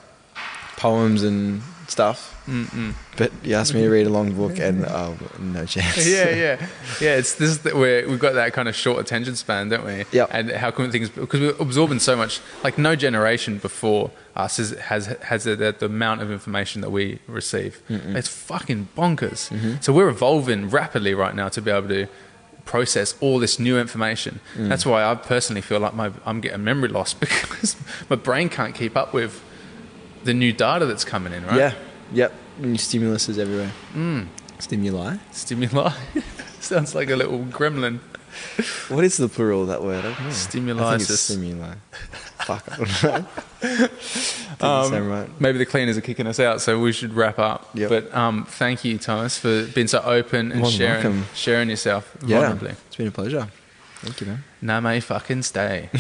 poems and stuff,
Mm-mm.
but you ask me to read a long book, and oh, no chance.
Yeah, yeah, yeah. It's this is the, where we've got that kind of short attention span, don't we?
Yeah.
And how come things because we're absorbing so much. Like no generation before us has has has the, the amount of information that we receive. It's fucking bonkers.
Mm-hmm.
So we're evolving rapidly right now to be able to process all this new information.
Mm.
That's why I personally feel like my I'm getting memory loss because my brain can't keep up with the new data that's coming in. Right?
Yeah. Yep. New stimulus is everywhere. Mm. Stimuli.
Stimuli. Sounds like a little gremlin.
What is the plural of that word? I don't know. I think
Stimulitis.
it's stimuli. Fuck, I don't know. Doesn't
Um,
sound right.
Maybe the cleaners are kicking us out, so we should wrap up.
Yep.
But um, thank you, Thomas, for being so open and
More
sharing
welcome.
sharing yourself
Yeah,
vulnerably.
it's been a pleasure. Thank you, man.
Name fucking stay.